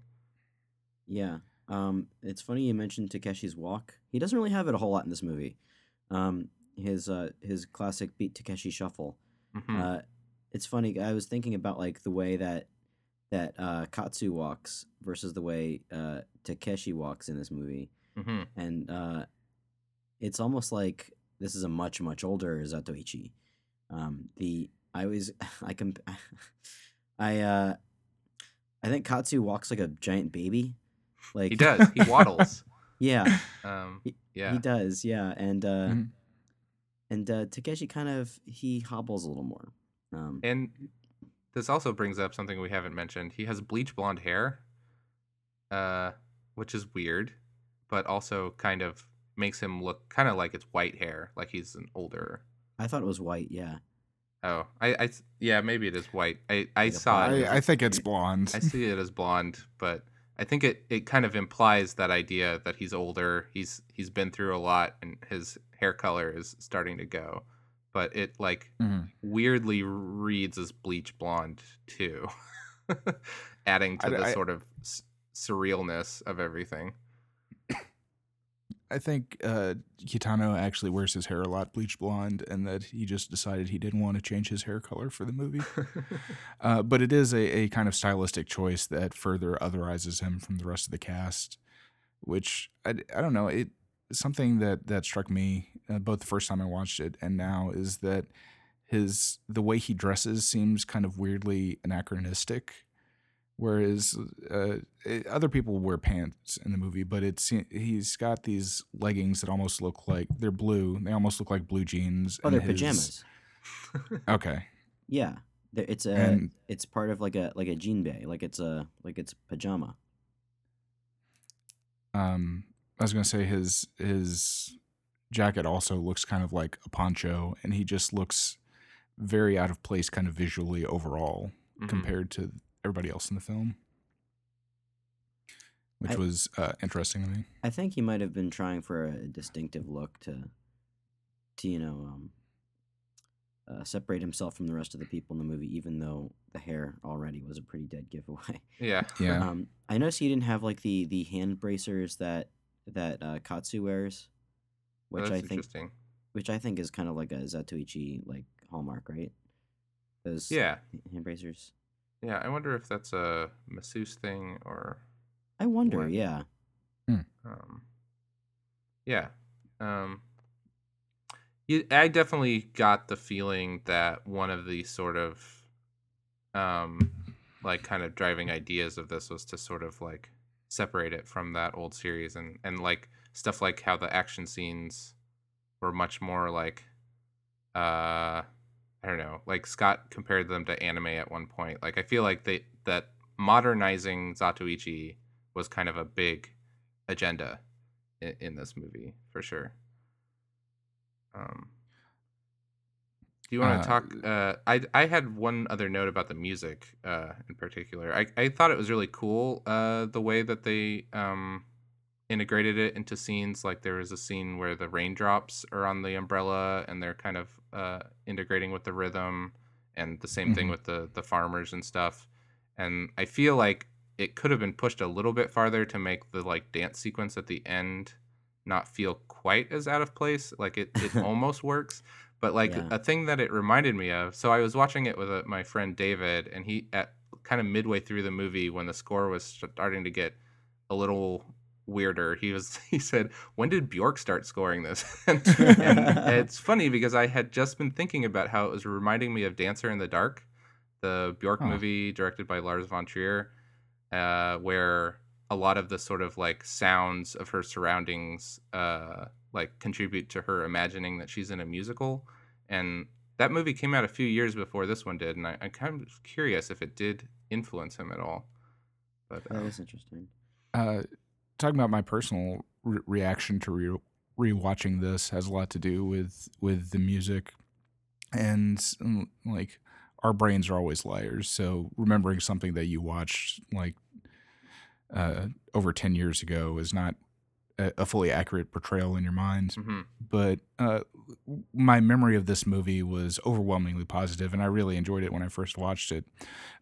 Yeah, um, it's funny you mentioned Takeshi's walk. He doesn't really have it a whole lot in this movie. Um, his uh, his classic beat Takeshi shuffle. Mm-hmm. Uh, it's funny. I was thinking about like the way that that uh, Katsu walks versus the way uh, Takeshi walks in this movie, mm-hmm. and uh, it's almost like this is a much much older Zatoichi. Um, the I was I can I uh I think Katsu walks like a giant baby. Like he does. He waddles. yeah. Um. Yeah. He, he does. Yeah. And uh, mm-hmm. and uh, Takeshi kind of he hobbles a little more. Um. And this also brings up something we haven't mentioned. He has bleach blonde hair, uh, which is weird, but also kind of makes him look kind of like it's white hair, like he's an older. I thought it was white. Yeah. Oh, I, I, yeah, maybe it is white. I, I like saw it. I, I think it's blonde. I see it as blonde, but I think it, it kind of implies that idea that he's older. He's he's been through a lot, and his hair color is starting to go but it like mm-hmm. weirdly reads as bleach blonde too, adding to I, the I, sort of s- surrealness of everything. I think uh, Kitano actually wears his hair a lot bleach blonde, and that he just decided he didn't want to change his hair color for the movie. uh, but it is a, a kind of stylistic choice that further otherizes him from the rest of the cast, which I, I don't know. It something that that struck me uh, both the first time I watched it and now is that his the way he dresses seems kind of weirdly anachronistic. Whereas uh, it, eh, other people wear pants in the movie, but it's he's got these leggings that almost look like they're blue. They almost look like blue jeans. Oh, they're his... pajamas. okay. Yeah, it's a and, it's part of like a like a jinbei, like it's a like it's pajama. Um, I was gonna say his his jacket also looks kind of like a poncho, and he just looks very out of place, kind of visually overall, mm-hmm. compared to everybody else in the film, which I, was uh, interesting to me. I think he might have been trying for a distinctive look to, to you know, um, uh, separate himself from the rest of the people in the movie, even though the hair already was a pretty dead giveaway. Yeah, yeah. Um, I noticed he didn't have like the the hand bracers that that uh, Katsu wears, which oh, I think, which I think is kind of like a Zatoichi like hallmark, right? Those yeah hand bracers. Yeah, I wonder if that's a masseuse thing or. I wonder. Or, yeah. Hmm. Um, yeah. Um, I definitely got the feeling that one of the sort of um, like kind of driving ideas of this was to sort of like separate it from that old series and and like stuff like how the action scenes were much more like uh I don't know, like Scott compared them to anime at one point. Like I feel like they that modernizing Zatoichi was kind of a big agenda in, in this movie for sure. Um do you want to Uh, talk? Uh, I I had one other note about the music uh, in particular. I, I thought it was really cool uh, the way that they um, integrated it into scenes. Like there was a scene where the raindrops are on the umbrella and they're kind of uh, integrating with the rhythm, and the same thing Mhm. with the the farmers and stuff. And I feel like it could have been pushed a little bit farther to make the like dance sequence at the end not feel quite as out of place. Like it it almost works but like Yeah. a thing that it reminded me of so i was watching it with uh my friend david and he at kind of midway through the movie when the score was starting to get a little weirder he was he said when did bjork start scoring this and, and it's funny because i had just been thinking about how it was reminding me of dancer in the dark the bjork Huh. movie directed by lars von trier uh, where a lot of the sort of like sounds of her surroundings uh, like contribute to her imagining that she's in a musical and that movie came out a few years before this one did and I, i'm kind of curious if it did influence him at all but that uh, is interesting. Uh, talking about my personal re- reaction to re- rewatching this has a lot to do with with the music, and mm, like our brains are always liars. So remembering something that you watched like uh, over ten years ago is not a, a fully accurate portrayal in your mind mhm. but uh, my memory of this movie was overwhelmingly positive, and I really enjoyed it when I first watched it.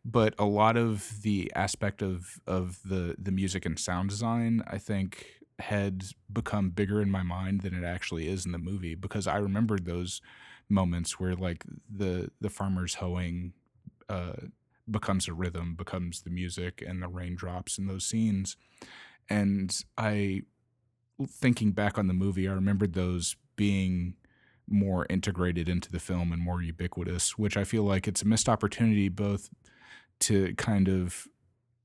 But a lot of the aspect of of the the music and sound design, I think, had become bigger in my mind than it actually is in the movie because I remembered those moments where like the the farmers hoeing uh, becomes a rhythm, becomes the music, and the raindrops in those scenes, and I thinking back on the movie, I remembered those being more integrated into the film and more ubiquitous, which I feel like it's a missed opportunity both to kind of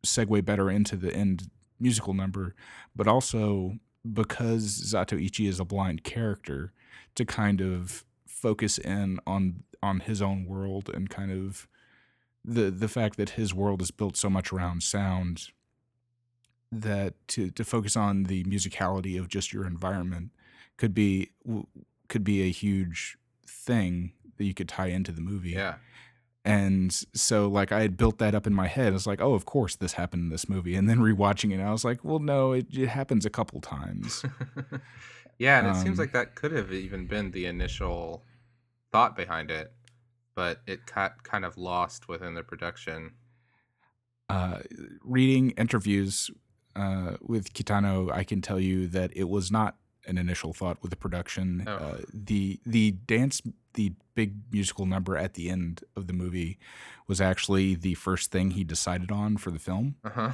segue better into the end musical number, but also because Zatoichi is a blind character to kind of focus in on on his own world and kind of the the fact that his world is built so much around sound that to to focus on the musicality of just your environment could be could be a huge thing that you could tie into the movie. yeah And so like I had built that up in my head. It's like, oh, of course this happened in this movie. And then rewatching it, I was like, well, no, it, it happens a couple times. yeah and it seems Um, like that could have even been the initial thought behind it but it got kind of lost within the production uh, reading interviews uh, with Kitano, I can tell you that it was not an initial thought with the production. Oh. Uh, the the dance, the big musical number at the end of the movie, was actually the first thing he decided on for the film, uh-huh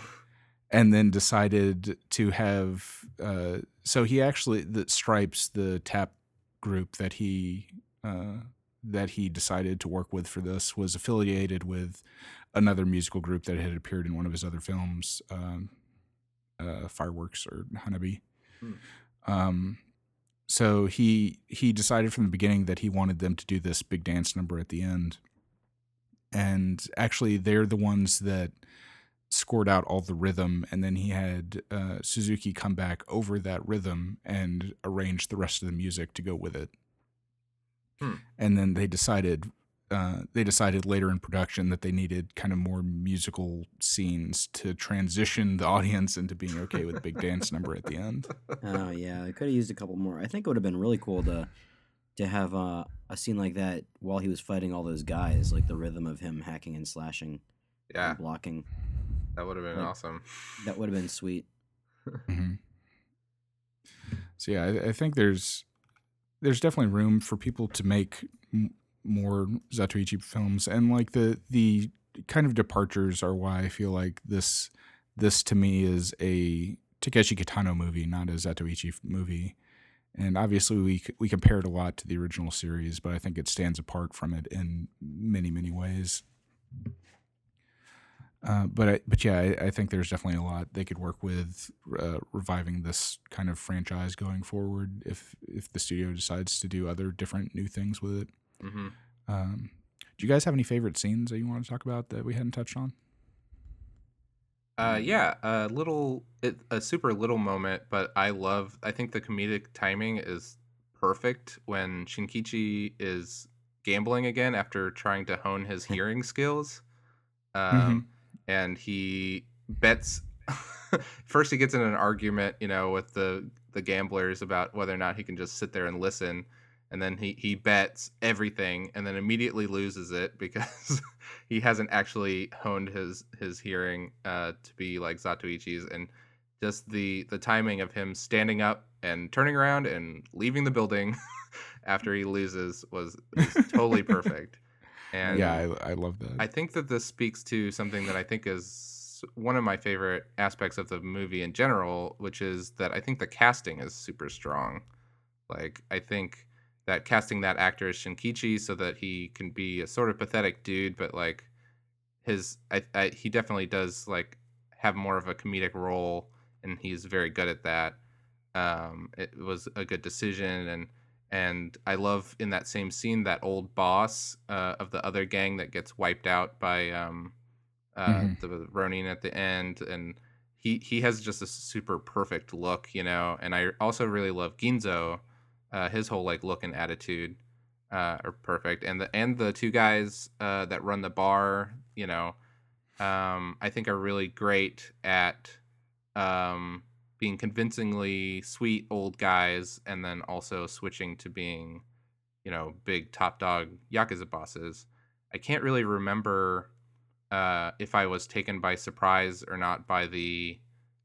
and then decided to have. Uh, so he actually the Stripes, the tap group that he. Uh, that he decided to work with for this was affiliated with another musical group that had appeared in one of his other films, um, uh, Fireworks or Hanabi. Hmm. Um, so he he decided from the beginning that he wanted them to do this big dance number at the end, and actually they're the ones that scored out all the rhythm, and then he had uh, Suzuki come back over that rhythm and arrange the rest of the music to go with it. Hmm. And then they decided uh, they decided later in production that they needed kind of more musical scenes to transition the audience into being okay with the big dance number at the end. Oh yeah, I could have used a couple more. I think it would have been really cool to to have uh, a scene like that while he was fighting all those guys, like the rhythm of him hacking and slashing yeah and blocking. that would have been Like- awesome That would have been sweet. hmm So yeah, I, I think there's there's definitely room for people to make m- more Zatoichi films, and like the the kind of departures are why I feel like this this to me is a Takeshi Kitano movie, not a Zatoichi movie. And obviously, we we compare it a lot to the original series, but I think it stands apart from it in many many ways. Uh, but I, but yeah, I, I think there's definitely a lot they could work with uh, reviving this kind of franchise going forward if if the studio decides to do other different new things with it. Hmm Um, do you guys have any favorite scenes that you want to talk about that we hadn't touched on? Uh, yeah, a little, it, a super little moment, but I love. I think the comedic timing is perfect when Shinkichi is gambling again after trying to hone his hearing skills, um, and he bets. First, he gets in an argument, you know, with the the gamblers about whether or not he can just sit there and listen, and then he he bets everything, and then immediately loses it because he hasn't actually honed his his hearing uh, to be like Zatoichi's, and just the the timing of him standing up and turning around and leaving the building after he loses was, was totally perfect. And yeah, I, I love that. I think that this speaks to something that I think is one of my favorite aspects of the movie in general, which is that I think the casting is super strong. Like I think that casting that actor as Shinkichi so that he can be a sort of pathetic dude, but like his I, I he definitely does like have more of a comedic role and he's very good at that. Um, it was a good decision and and I love in that same scene that old boss uh, of the other gang that gets wiped out by um, uh, Mhm. the Ronin at the end, and he he has just a super perfect look, you know. And I also really love Ginzo, uh, his whole like look and attitude uh, are perfect, and the and the two guys uh, that run the bar, you know, um, I think are really great at um, being convincingly sweet old guys, and then also switching to being, you know, big top dog yakuza bosses. I can't really remember uh, if I was taken by surprise or not by the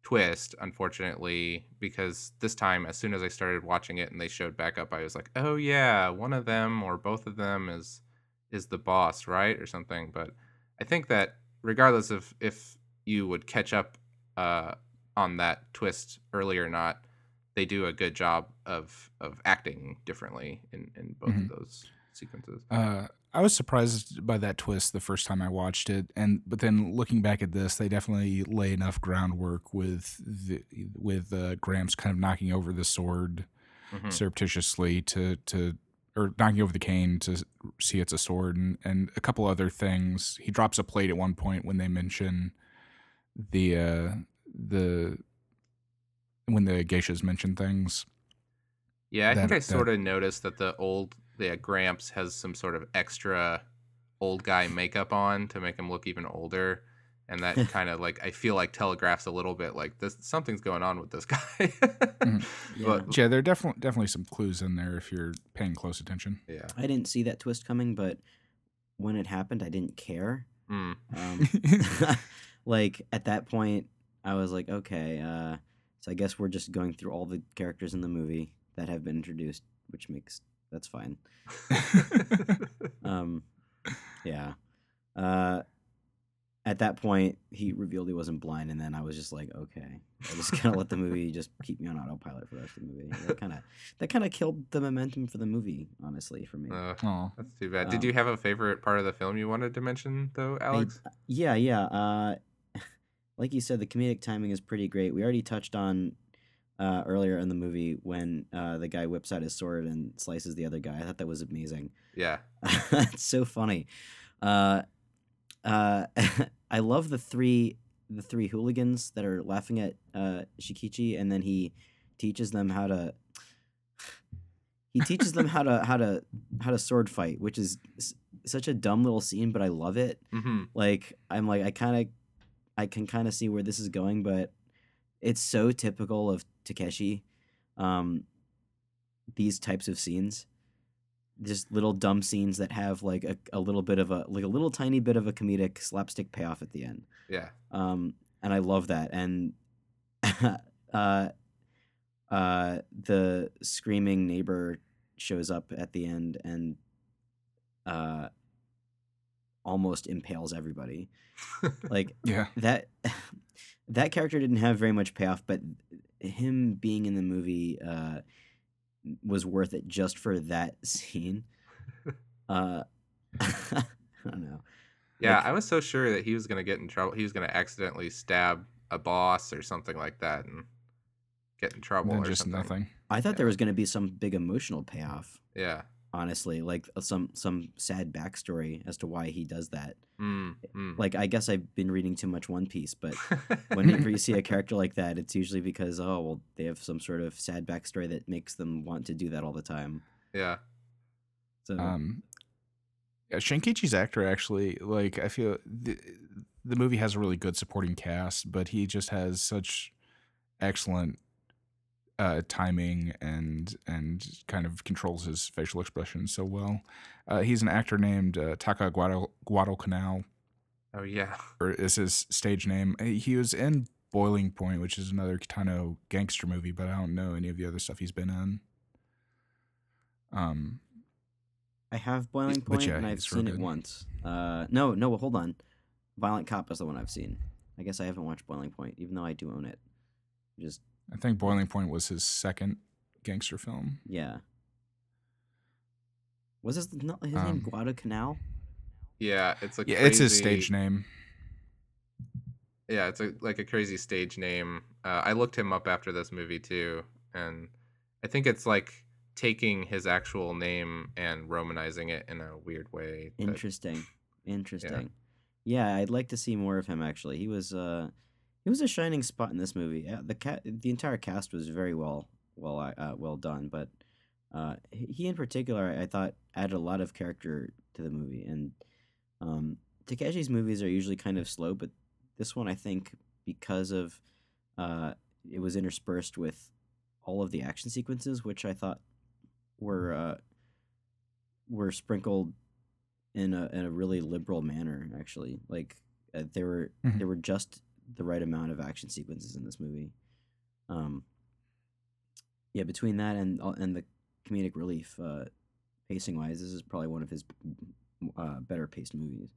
twist, unfortunately, because this time, as soon as I started watching it and they showed back up, I was like, "Oh yeah, one of them or both of them is is the boss, right, or something." But I think that regardless of if you would catch up uh, on that twist early or not, they do a good job of of acting differently in in both Mhm. of those sequences. Uh, I was surprised by that twist the first time I watched it, and but then looking back at this, they definitely lay enough groundwork with the, with uh, Gramps kind of knocking over the sword Mhm. surreptitiously to to or knocking over the cane to see it's a sword, and and a couple other things. He drops a plate at one point when they mention the uh, the when the geishas mention things. Yeah, I think I sort of noticed that the old the Gramps has some sort of extra old guy makeup on to make him look even older, and that kind of like I feel like telegraphs a little bit like this something's going on with this guy. Yeah. But Yeah, there are definitely definitely some clues in there if you're paying close attention. yeah, I didn't see that twist coming, but when it happened, I didn't care. Mm. Um, like at that point, I was like, okay, uh, so I guess we're just going through all the characters in the movie that have been introduced, which makes that's fine. Um, yeah. Uh, at that point, he revealed he wasn't blind, and then I was just like, okay, I'm just gonna let the movie just keep me on autopilot for the rest of the movie. That kind of that kind of killed the momentum for the movie, honestly, for me. Uh, that's too bad. Did Um, you have a favorite part of the film you wanted to mention though, I- Alex? yeah, yeah. Uh, like you said, the comedic timing is pretty great. We already touched on uh, earlier in the movie when uh, the guy whips out his sword and slices the other guy. I thought that was amazing. Yeah. it's so funny. Uh, uh, I love the three the three hooligans that are laughing at uh, Shinkichi, and then he teaches them how to. He teaches them how to how to how to sword fight, which is s- such a dumb little scene, but I love it. hmm Like I'm like I kind of I can kind of see where this is going, but it's so typical of Takeshi. Um, these types of scenes, just little dumb scenes that have like a, a little bit of a like a little tiny bit of a comedic slapstick payoff at the end. Yeah. Um, and I love that. And uh, uh, the screaming neighbor shows up at the end and uh, almost impales everybody. Like Yeah. that that character didn't have very much payoff, but him being in the movie uh, was worth it just for that scene. Uh, I don't know. Yeah, Like, I was so sure that he was gonna get in trouble. He was gonna accidentally stab a boss or something like that and get in trouble or just something. nothing. I thought Yeah. there was going to be some big emotional payoff. Yeah. Honestly, like uh, some some sad backstory as to why he does that. Mm, mm. Like I guess I've been reading too much One Piece, but whenever you see a character like that, it's usually because oh well they have some sort of sad backstory that makes them want to do that all the time. yeah. So Um, yeah, Shinkichi's actor actually, like, I feel the, the movie has a really good supporting cast, but he just has such excellent uh, timing and and kind of controls his facial expressions so well. Uh, he's an actor named uh, Taka Guadal- Guadalcanal, Oh yeah. or is his stage name. Uh, He was in Boiling Point, which is another Kitano gangster movie, but I don't know any of the other stuff he's been in. Um, I have Boiling Point yeah, and I've seen it once. Uh, no, no, hold on. Violent Cop is the one I've seen. I guess I haven't watched Boiling Point, even though I do own it. Just I think Boiling Point was his second gangster film. yeah. Was his not his name Um, Guadalcanal? Yeah, it's a Yeah, it's his stage name. Yeah, it's a, like a crazy stage name. Uh, I looked him up after this movie too, and I think it's like taking his actual name and romanizing it in a weird way. that- Interesting. Interesting. Yeah. I'd like to see more of him actually. He was uh he was a shining spot in this movie. Uh, the cat the entire cast was very well well uh, well done, but uh he in particular I, I thought added a lot of character to the movie and um Takeshi's movies are usually kind of slow, but this one I think because of uh it was interspersed with all of the action sequences which I thought were uh were sprinkled in a in a really liberal manner actually like uh, there were Mhm. there were just the right amount of action sequences in this movie. Um yeah between that and uh, and the comedic relief uh pacing wise this is probably one of his uh better paced movies.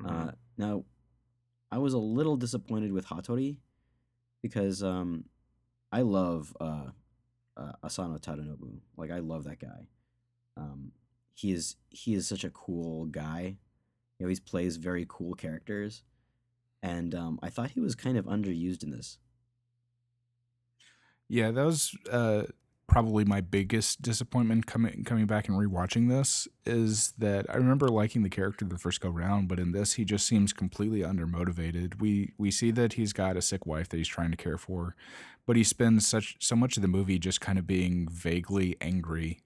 Mhm. uh now i was a little disappointed with hattori because um i love uh, uh asano tadanobu. Like i love that guy. Um he is he is such a cool guy. He always plays very cool characters and um i thought he was kind of underused in this Yeah, that was uh, probably my biggest disappointment coming coming back and rewatching this is that I remember liking the character the first go round, but in this he just seems completely undermotivated. We we see that he's got a sick wife that he's trying to care for, but he spends such so much of the movie just kind of being vaguely angry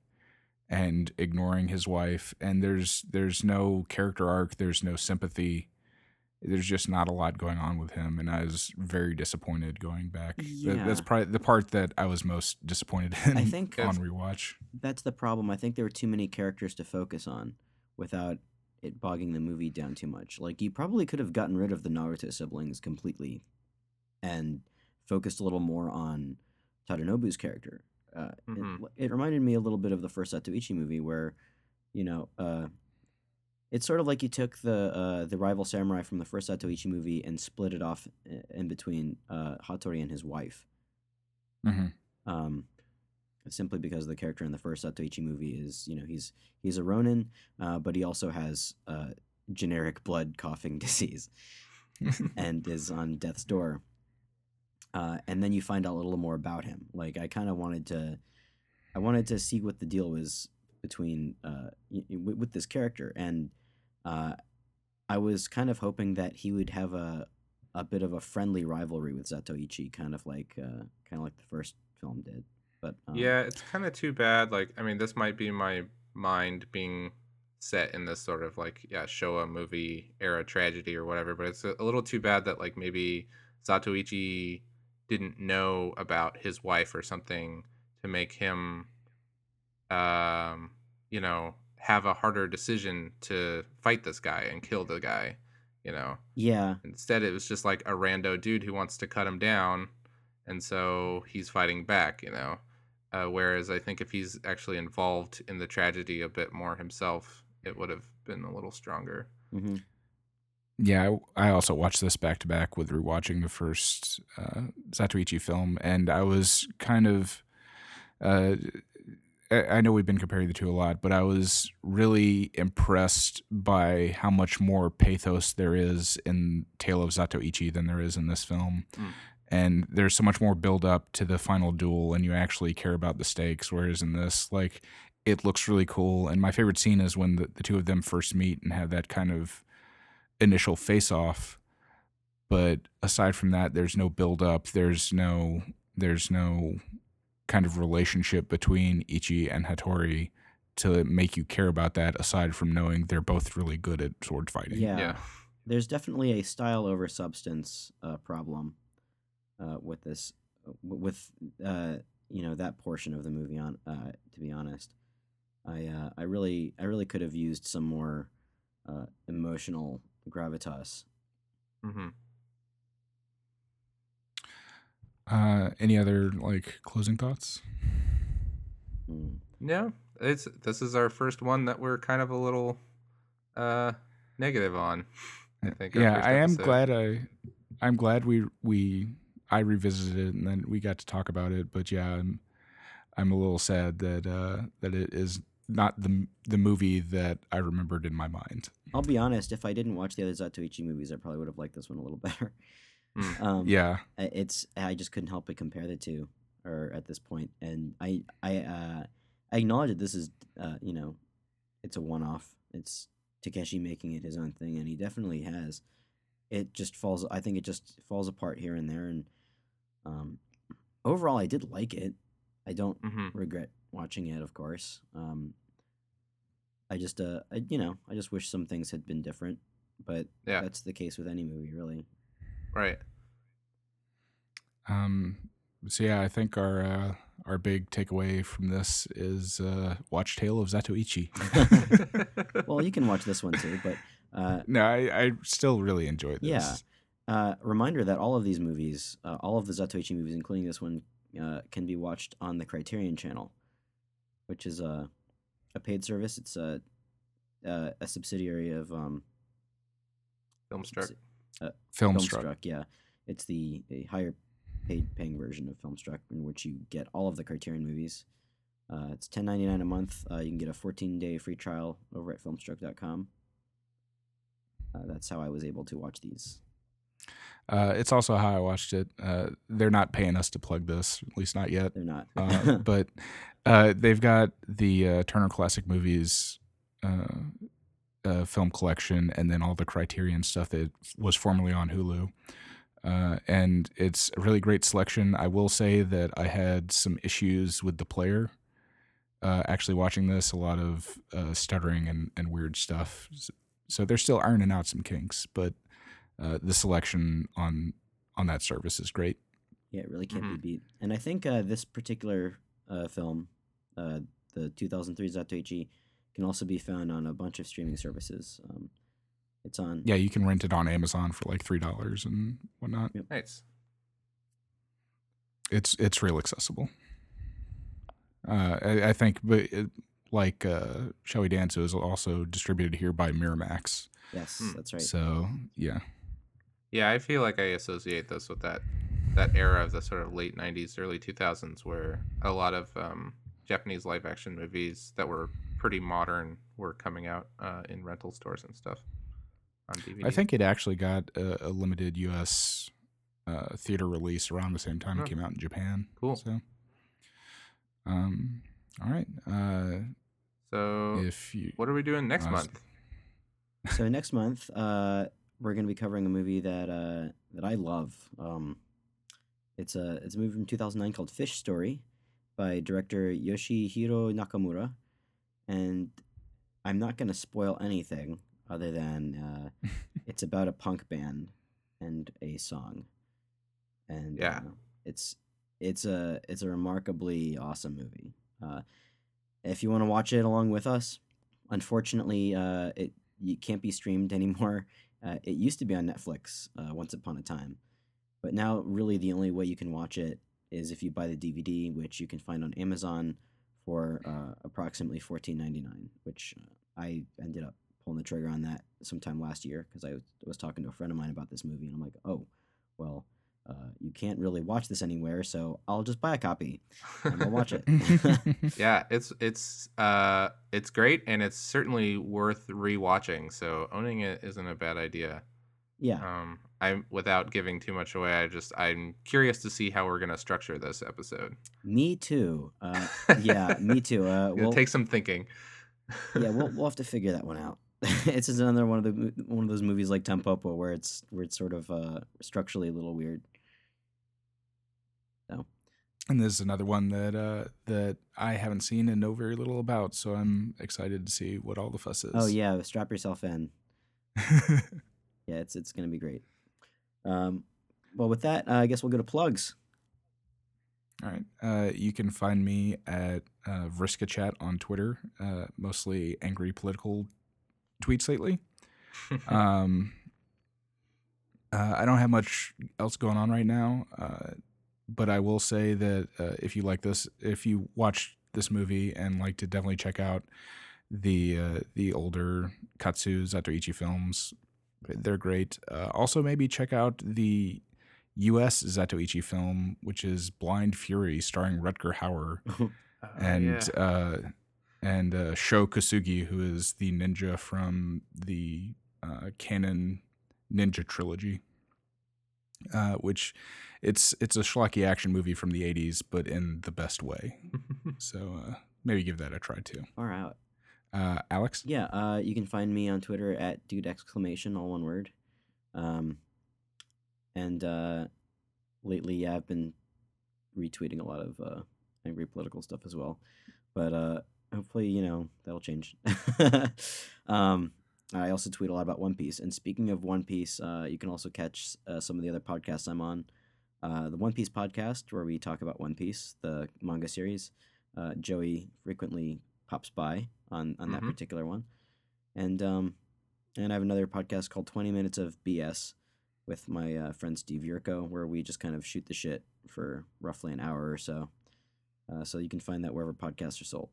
and ignoring his wife and there's there's no character arc, there's no sympathy. There's just not a lot going on with him, and I was very disappointed going back. That- that's probably the part that I was most disappointed in I think- on rewatch. that's the problem i think there were too many characters to focus on without it bogging the movie down too much like you probably could have gotten rid of the naruto siblings completely and focused a little more on tadanobu's character uh, it- Mhm. it, reminded me a little bit of the first zatoichi movie where you know uh, it's sort of like you took the uh, the rival samurai from the first zatoichi movie and split it off in between uh, hattori and his wife hmm um, simply because the character in the first Zatoichi movie is, you know, he's he's a Ronin, uh, but he also has uh, generic blood coughing disease and is on death's door. Uh, and then you find out a little more about him. Like I kind of wanted to, I wanted to see what the deal was between uh, with, with this character, and uh, I was kind of hoping that he would have a a bit of a friendly rivalry with Zatoichi, kind of like uh, kind of like the first film did. But um, yeah, it's kind of too bad. Like, I mean, this might be my mind being set in this sort of like, yeah, Showa movie era tragedy or whatever. But it's a, a little too bad that like maybe Zatoichi didn't know about his wife or something to make him, um, you know, have a harder decision to fight this guy and kill the guy. You know, yeah, Instead, it was just like a rando dude who wants to cut him down, and so he's fighting back, you know. Uh, whereas I think if he's actually involved in the tragedy a bit more himself, it would have been a little stronger. hmm Yeah, I, I also watched this back to back with rewatching the first uh, Zatoichi film, and I was kind of, uh, I know we've been comparing the two a lot, but I was really impressed by how much more pathos there is in Tale of Zatoichi than there is in this film. Mm. And there's so much more build up to the final duel, and you actually care about the stakes. Whereas in this, like, it looks really cool. And my favorite scene is when the, the two of them first meet and have that kind of initial face off. But aside from that, there's no build up. There's no there's no kind of relationship between Ichi and Hattori to make you care about that aside from knowing they're both really good at sword fighting. Yeah. Yeah. There's definitely a style over substance uh, problem uh, with this, with uh, you know that portion of the movie. On uh, to be honest, I uh, I really I really could have used some more uh, emotional gravitas. hmm Uh, any other like closing thoughts? Yeah, it's this is our first one that we're kind of a little uh negative on. I think. yeah, I am glad I I'm glad we we I revisited it and then we got to talk about it. But yeah, I'm I'm a little sad that uh, that it is not the the movie that I remembered in my mind. I'll be honest. If I didn't watch the other Zatoichi movies, I probably would have liked this one a little better. Mm. Um, Yeah, it's I just couldn't help but compare the two, or at this point, and I I uh, I acknowledge that this is uh, you know, it's a one off. It's Takeshi making it his own thing, and he definitely has. It just falls. I think it just falls apart here and there, and um, overall, I did like it. I don't hmm regret watching it, of course. Um, I just uh, I, you know, I just wish some things had been different, but Yeah. that's the case with any movie, really. Right. Um, so yeah, I think our uh, our big takeaway from this is uh, watch Tale of Zatoichi. well, you can watch this one too, but uh, no, I, I still really enjoyed this. Yeah. uh, reminder that all of these movies, uh, all of the Zatoichi movies, including this one, uh, can be watched on the Criterion Channel, which is a a paid service. It's a a, a subsidiary of um, Filmstruck. Filmstruck. Filmstruck. Yeah, it's the a higher paid paying version of Filmstruck, in which you get all of the Criterion movies. Uh, it's ten ninety nine a month. Uh, you can get a fourteen day free trial over at Filmstruck.com. Uh, that's how I was able to watch these. Uh, it's also how I watched it. Uh, they're not paying us to plug this, at least not yet. They're not. Uh, but uh, they've got the uh, Turner Classic Movies uh, film collection, and then all the Criterion stuff that was formerly on Hulu. Uh, and it's a really great selection. I will say that I had some issues with the player. Uh, actually, watching this, a lot of uh, stuttering and, and weird stuff. So they're still ironing out some kinks, but uh, the selection on on that service is great. Yeah, it really can't Mhm. be beat. And I think uh, this particular uh, film, uh, the 2003 Zatoichi, can also be found on a bunch of streaming services. Um, it's on. Yeah, you can rent it on Amazon for like three dollars and whatnot. Nice. It's it's real accessible. Uh, I, I think, but it, like uh, Shall We Dance is also distributed here by Miramax. Yes, Hmm. that's right. So yeah, Yeah, I feel like I associate this with that that era of the sort of late '90s, early 2000s, where a lot of um, Japanese live action movies that were pretty modern were coming out uh, in rental stores and stuff on DVD. I think it actually got a, a limited U.S. Uh, theater release around the same time Huh. it came out in Japan. Cool. So, um, all right. Uh, so. if you what are we doing next Uh, month? so next month, uh, we're going to be covering a movie that uh, that I love. Um, it's a it's a movie from 2009 called Fish Story by director Yoshihiro Nakamura, and I'm not going to spoil anything other than uh, it's about a punk band and a song, and Yeah. uh, it's it's a it's a remarkably awesome movie. Uh, if you want to watch it along with us, unfortunately, uh, it you can't be streamed anymore. Uh, it used to be on Netflix uh, once upon a time, but now really the only way you can watch it is if you buy the DVD, which you can find on Amazon for uh, approximately fourteen ninety nine. Which uh, I ended up pulling the trigger on that sometime last year because I was, was talking to a friend of mine about this movie, and I'm like, oh, well, uh, you can't really watch this anywhere, so I'll just buy a copy and we'll watch it. yeah, it's it's uh it's great and it's certainly worth rewatching. So owning it isn't a bad idea. Yeah. Um, I'm without giving too much away. I just I'm curious to see how we're gonna structure this episode. Me too. Uh, yeah, me too. Uh, It'll we'll, take some thinking. yeah, we'll we'll have to figure that one out. it's just another one of the one of those movies like Tampopo where it's where it's sort of uh, structurally a little weird. So. And this is another one that uh, that I haven't seen and know very little about, so I'm excited to see what all the fuss is. Oh yeah, strap yourself in. Yeah, it's it's gonna be great. Um, well, with that, uh, I guess we'll go to plugs. All right. Uh, you can find me at uh, Vriska Chat on Twitter, uh, mostly angry political tweets lately. Um, uh, I don't have much else going on right now, uh, but I will say that uh, if you like this, if you watch this movie and like to definitely check out the uh, the older Katsu Zatoichi films, they're great. Uh, also, maybe check out the U.S. Zatoichi film, which is Blind Fury, starring Rutger Hauer Oh, and yeah. uh, and uh, Sho Kosugi, who is the ninja from the uh, Cannon ninja trilogy, uh, which it's it's a schlocky action movie from the '80s, but in the best way. So uh, maybe give that a try too. Far out. Uh, Alex, Yeah, uh, you can find me on Twitter at dude exclamation all one word. Um, and uh, lately, yeah, I've been retweeting a lot of uh, angry political stuff as well. But uh, hopefully, you know, that'll change. um, I also tweet a lot about One Piece. And speaking of One Piece, uh, you can also catch uh, some of the other podcasts I'm on. Uh, the One Piece podcast, where we talk about One Piece, the manga series. Uh, Joey frequently pops by on, on that Mhm. particular one. And um, and I have another podcast called 20 Minutes of BS with my uh, friend Steve Yurko, where we just kind of shoot the shit for roughly an hour or so. Uh, so you can find that wherever podcasts are sold.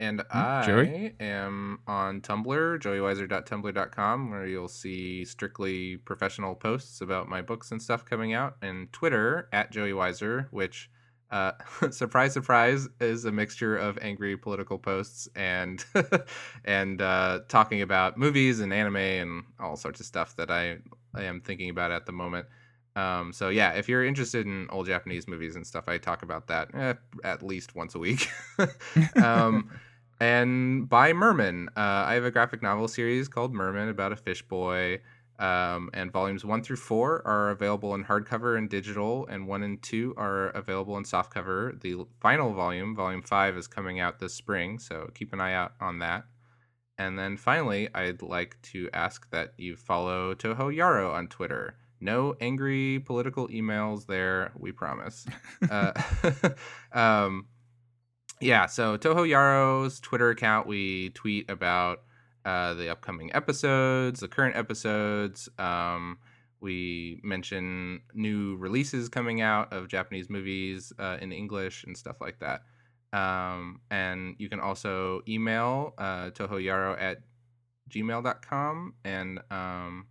And Hmm, Joey? I am on Tumblr, joeywiser.tumblr.com, where you'll see strictly professional posts about my books and stuff coming out, and Twitter at Joey Weiser, which, uh, surprise, surprise, is a mixture of angry political posts and and uh, talking about movies and anime and all sorts of stuff that I, I am thinking about at the moment. Um, so yeah, if you're interested in old Japanese movies and stuff, I talk about that eh, at least once a week. um, and buy Merman, uh, I have a graphic novel series called Merman about a fish boy. Um, and volumes one through four are available in hardcover and digital, and one and two are available in softcover. The final volume, volume five, is coming out this spring, so keep an eye out on that. And then finally, I'd like to ask that you follow Toho Yaro on Twitter. No angry political emails there, we promise. uh, um, yeah, so Toho Yaro's Twitter account, we tweet about uh, the upcoming episodes, the current episodes. Um, we mention new releases coming out of Japanese movies uh, in English and stuff like that. Um, and you can also email uh, tohoyaro at gmail.com and um,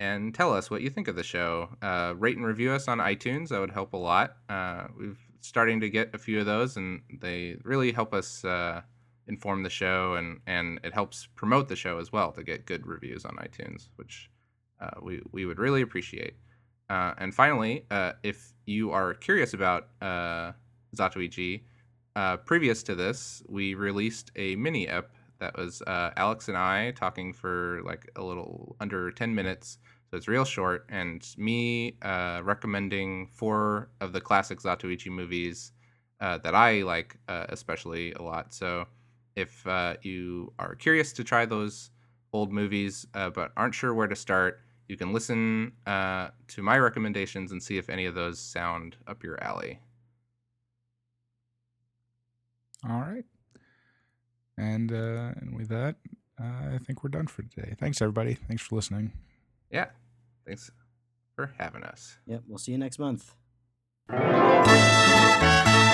and tell us what you think of the show. Uh, rate and review us on iTunes. That would help a lot. Uh, we've starting to get a few of those, and they really help us uh, inform the show, and and it helps promote the show as well to get good reviews on iTunes, which uh, we we would really appreciate. Uh, and finally, uh, if you are curious about uh, Zatoichi, uh, previous to this, we released a mini ep that was uh, Alex and I talking for like a little under 10 minutes. So it's real short, and me uh, recommending four of the classic Zatoichi movies that I like especially a lot. So if uh, you are curious to try those old movies uh, but aren't sure where to start, you can listen uh, to my recommendations and see if any of those sound up your alley. All right. And uh, and with that, uh, I think we're done for today. Thanks everybody. Thanks for listening. Yeah, thanks for having us. Yep, we'll see you next month. Bye.